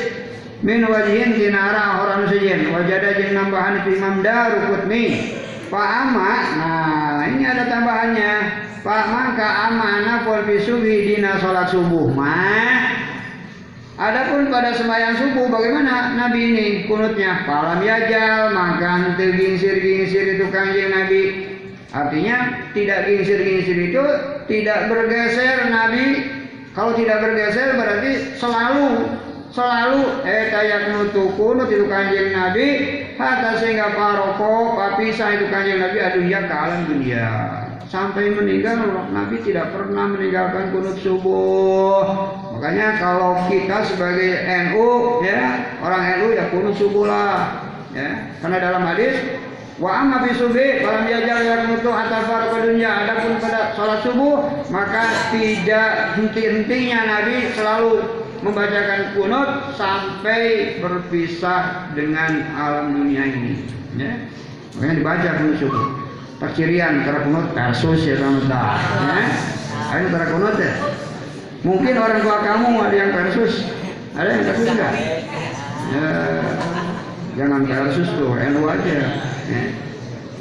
S1: min wajhin tinara orang sejen wajada jeung nambahan itu Imam Daruqutni Pak Ama, nah ini ada tambahannya. Pak maka amana pol bisubi dina sholat subuh mah. Adapun pada sembahyang subuh bagaimana Nabi ini kunutnya? Palam yajal, makan gingsir-gingsir itu kanjeng Nabi. Artinya tidak gingsir-gingsir itu tidak bergeser Nabi. Kalau tidak bergeser berarti selalu selalu eh kayak nutu kunut itu kanjeng Nabi. Hatta sehingga paroko papisah itu kanjeng Nabi aduh ya ke alam dunia. Sampai meninggal Nabi tidak pernah meninggalkan kunut subuh. Makanya kalau kita sebagai NU ya orang NU ya kunut subuh lah ya. Karena dalam hadis Wa amma fi subhi falam yajal yarmutu hatta farqa dunya. Adapun pada salat subuh maka tidak henti-hentinya Nabi selalu membacakan kunut sampai berpisah dengan alam dunia ini. Ya. Makanya dibaca kunut subuh. Percirian cara kunut kasus ya sama Ya. Ayo cara kunut ya. Mungkin orang tua kamu ada yang versus, ada yang versus enggak? Ya, jangan versus tuh, NU aja. Ya.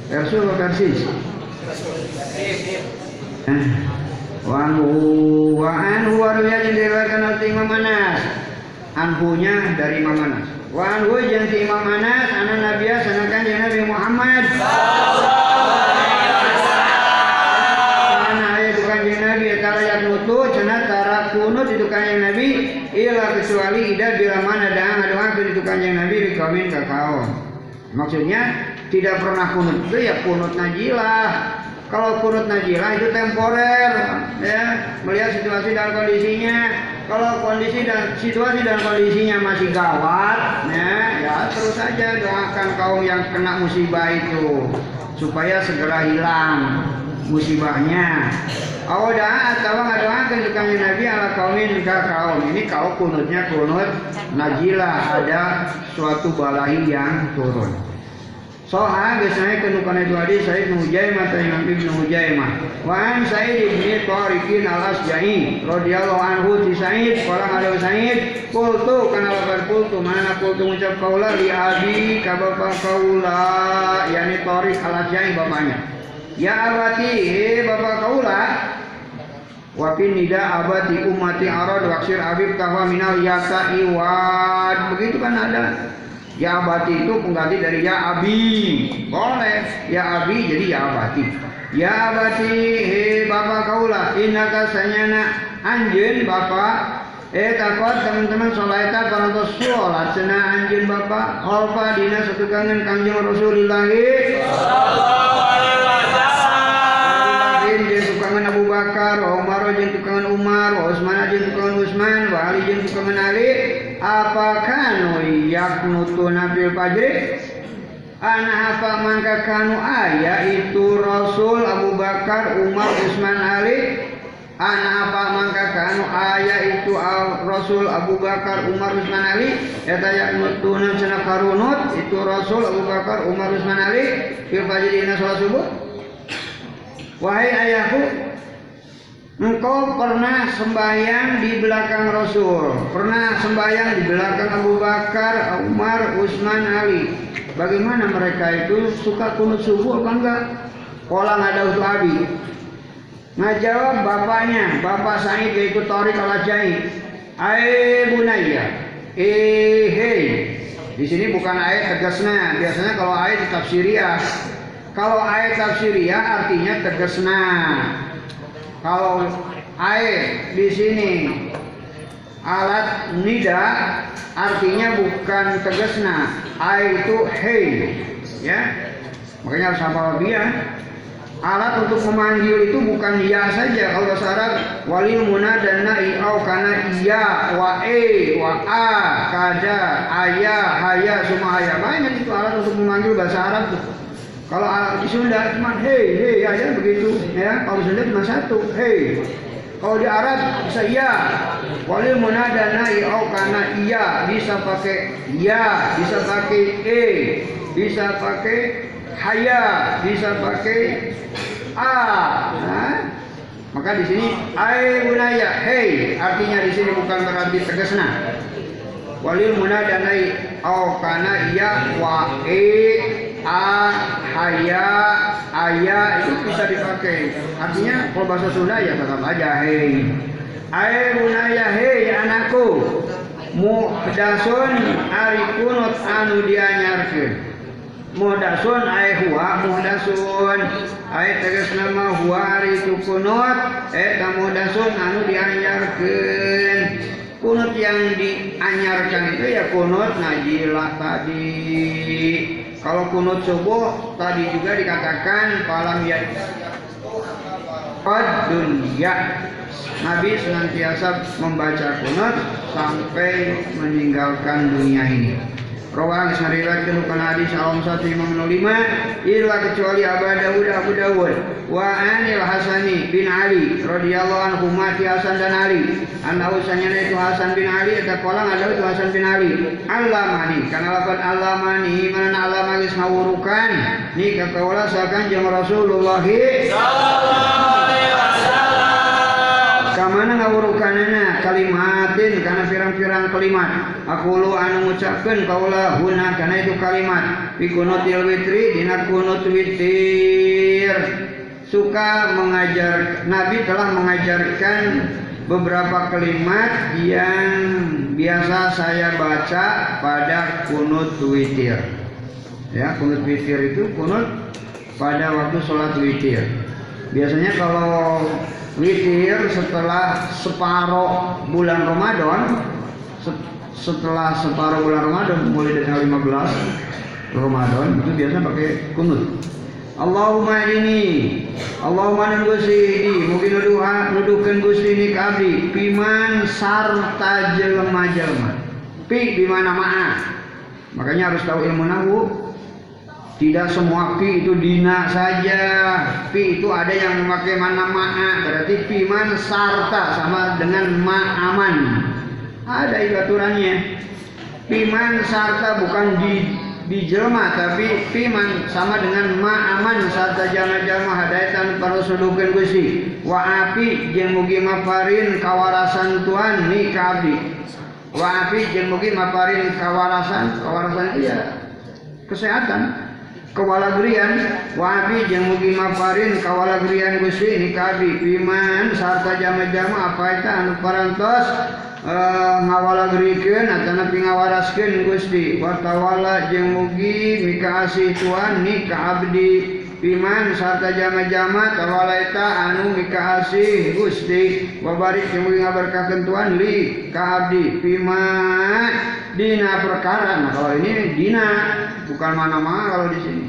S1: Versus atau versis? Eh. Wa anhu wa anhu waruya yang diriwayatkan oleh Imam Anas. Anhunya dari Imam Anas. Wa anhu yang si Imam Anas anak Nabi sanakan yang Nabi Muhammad. Nabi yang kunut itu kanjeng Nabi Ila kecuali ida bila mana daang aduakan itu kanjeng Nabi di kaum ke kaum Maksudnya tidak pernah kunut. Itu ya kunut najilah. Kalau kunut najilah itu temporer ya. Melihat situasi dan kondisinya. Kalau kondisi dan situasi dan kondisinya masih gawat ya ya terus saja doakan kaum yang kena musibah itu supaya segera hilang musibahnya. Oh dah atau ngadoakan kanjeng Nabi ala kaumin ke kaum. Ini kalau kunutnya kunut najilah. Ada suatu balahi yang turun Soha biasanya kenukan itu hadis Said bin Hujaimah atau Imam Ibn Hujaimah. Wa an Said bin Tariqin al Asja'i radhiyallahu anhu di Said qala ada Said qultu kana labar qultu mana qultu ngucap kaula li abi ka bapa kaula yakni Tariq al Asja'i bapaknya. Ya abati he bapa kaula wa nida abati ummati arad waksir abib kahwa minal yasa iwad begitu kan ada Ya abati itu pengganti dari ya abi. Boleh. Ya abi jadi ya abati. Ya abati, he bapak kaulah, innaka sanyana. Anjeun bapak Eh takut teman-teman solaita parantos sholat. Cena anjeun bapak Holfa dina satu kangen kanjeng Rasulullah. Tukangan Abu Bakar, Umar jeung tukangan Umar, Utsman, wa Ali jeung tukangan Ali. Apa kanu yaknutuna bil fajri? Ana apa mangka kanu aya itu Rasul Abu Bakar, Umar, Utsman, Ali. Ana apa mangka kanu aya itu Rasul Abu Bakar, Umar, Utsman, Ali. Eta yaknutuna cenah karunut itu Rasul Abu Bakar, Umar, Utsman, Ali. Bil fajri dina subuh. Wahai ayahku, engkau pernah sembahyang di belakang Rasul, pernah sembahyang di belakang Abu Bakar, Umar, Utsman, Ali. Bagaimana mereka itu suka kunut subuh apa enggak? Kolang ada untuk Abi. Ngajawab bapaknya, Bapak Said yaitu Tariq al-Ajai. Ai bunaya, eh hei. Di sini bukan ayat tegasnya. Biasanya kalau ayat tetap Syria. Kalau ayat tafsiriyah artinya tegesna. Kalau ayat di sini alat nida artinya bukan tegesna. Ayat itu hey, ya. Makanya harus hafal dia. Alat untuk memanggil itu bukan ya saja. Kalau bahasa Arab walil munadana i'au kana iya wa e wa wa a kada ayah haya semua haya banyak itu alat untuk memanggil bahasa Arab tuh kalau di Sunda cuma hei hei aja begitu ya. Kalau Sunda cuma satu hei. Kalau di Arab bisa iya. Walil munada nahi au karena iya bisa pakai iya bisa pakai e bisa pakai haya bisa pakai a nah, maka di sini ai bunaya hei artinya di sini bukan berarti tegasna walil munada nahi au karena iya wa e a haya ayah itu bisa dipakai. Artinya kalau bahasa Sunda ya tetap aja hei. Ae bunaya hei anakku. Muhdasun ari kunut anu dianyarkeun muhdasun ae huwa muhdasun. Ae tegas nama huwa ari itu kunut eta muhdasun anu dianyarkeun kunut yang dianyarkan itu ya kunut. Najilah tadi. Kalau kunut subuh tadi juga dikatakan palam ya dunia Nabi senantiasa membaca kunut sampai meninggalkan dunia ini. Rawang sariwayatkeun kana hadis Alam satu Imam lima illa kecuali Abu Dawud Abu Dawud. Wa anil Hasani bin Ali radhiyallahu anhu mati Hasan dan Ali. Anna usanya itu Hasan bin Ali eta kolang ada itu Hasan bin Ali. Allamani kana lapan Allamani mana Allama geus ngawurukan ni ka kaula sakan jeung Rasulullah. Sallallahu alaihi wasallam kamana ngawurukanana? Kalimatin kana pirang-pirang kalimat. Aku lu anu ngucapkeun kaula huna kana itu kalimat. Fi kunutil witri dina kunut witir. Suka mengajar Nabi telah mengajarkan beberapa kalimat yang biasa saya baca pada kunut witir. Ya kunut witir itu kunut pada waktu sholat witir. Biasanya kalau witir setelah separuh bulan Ramadan setelah separuh bulan Ramadan mulai dari 15 Ramadan itu biasa pakai kunut Allahumma ini Allahumma nan Gusti ini mungkin doa nuduhkeun Gusti ini ka abdi piman sarta jelema-jelema pi di mana mana makanya harus tahu ilmu nahwu tidak semua pi itu dina saja. Pi itu ada yang memakai mana ma'a. Berarti piman sarta sama dengan ma'aman. Ada ikaturannya. Piman sarta bukan di di jelma tapi piman sama dengan ma'aman sarta jama-jama hadaitan para sudukeun Gusti. Wa api jeung mugi maparin kawarasan Tuhan ni ka abdi. Wa api mugi maparin kawarasan, kawarasan iya kesehatan kawalagrian wabi jeung mugi maparin kawalagrian Gusti ni kabi piman sarta jama-jama apa eta anu parantos uh, ngawalagrikeun atawa pingawaraskeun Gusti. Watawala jeung mugi mika asih ka abdi piman sarta jama-jama tawala eta anu mika asih Gusti jeung mugi ngaberkakeun Tuhan li ka abdi piman dina perkara nah kalau ini dina bukan mana-mana kalau di sini.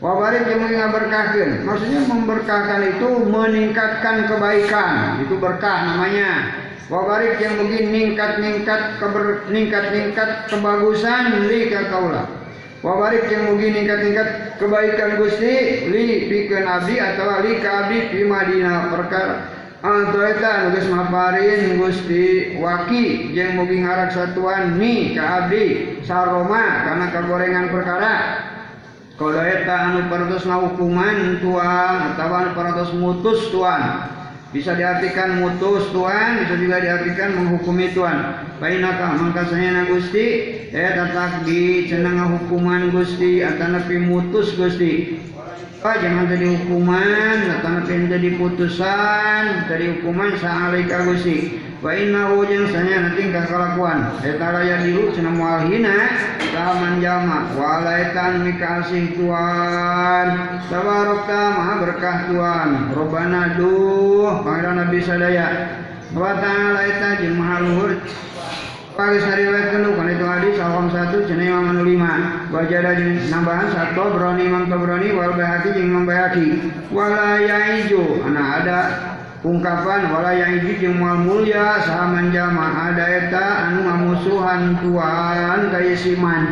S1: Wabarik yang berkahkan, maksudnya memberkahkan itu meningkatkan kebaikan, itu berkah namanya. Wabarik yang mungkin ningkat-ningkat keber, ningkat-ningkat kebagusan li kaulah. Wabarik yang mungkin ningkat-ningkat kebaikan Gusti li pikeun abdi atau li ka abdi fi Madinah. Perkara Anto eta nulis maparin Gusti waki jeung mugi ngarak satuan mi ka abdi saroma karena kegorengan perkara. Kalau eta anu parantos hukuman tuan atau anu mutus tuan bisa diartikan mutus tuan bisa juga diartikan menghukumi tuan. Bainaka mangka na Gusti eta takdi cenah hukuman Gusti atau napi mutus Gusti Jangan jadi hukuman, atau jadi putusan, jadi hukuman sa'alaika gusi. Wa inna ujeng sanya nanti kelakuan. Eta raya diru cenah moal hina, kaman jama. Walaitan mikasih Tuhan. Tabarokta maha berkah Tuhan. Robana duh, pangeran Nabi sadaya. Wa ta'ala eta jeung maha luhur Pagi sariwayat kenu kan itu hadis satu cina imam anu lima wajada di nambahan satu broni imam tabroni wal bayaki jeung imam bayaki wala yaijo ana ada ungkapan wala yang iji jeung moal mulia saha manjama ada eta anu ngamusuhan tuan kaya siman.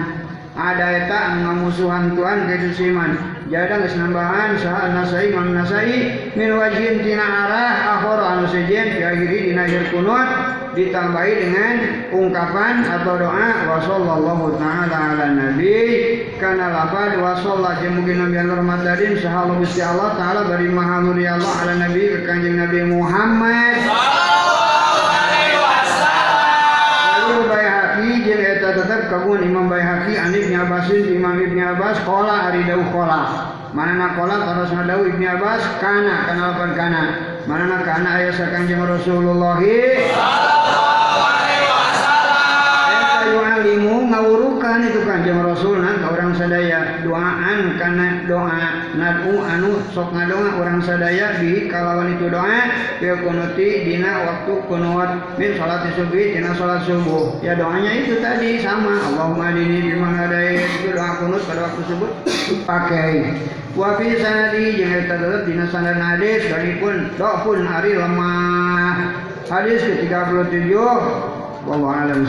S1: Ada eta anu ngamusuhan tuan kaya siman. Jada geus nambahan saha nasai man nasai min wajhin tina arah akhir anu sejen fi akhiri dina kunut ditambahi dengan ungkapan atau doa wa sallallahu taala ala nabi kana lafad wa sallallahu mugi nabi hormatadin saha Allah Gusti Allah taala bari maha mulia Allah ala nabi ke kanjeng Nabi Muhammad. Lalu Baihaqi jeung eta tetep Imam Baihaqi an Ibnu Abbasin Imam Ibnu Abbas qala ari dawuh qala manana qala terus dawuh Ibnu Abbas kana kana kana. Manana kana aya sakanjeng Rasulullah Eta yu'alimu ngawurukan itu kanjeng Rasul nah ka urang sadaya. Doaan kana doa. Nadu anu sok ngadonga urang sadaya bi kalawan itu doa. Bil kunuti dina waktu kunut min salat subuh dina salat subuh. Ya doanya itu tadi sama. Allahumma dini bima hadait. Itu doa kunut pada waktu subuh. Pakai. Wa fi sanadi jeung eta tetep dina sanad hadis. Pun hari lemah. Hadis ke-37 wallahu a'lam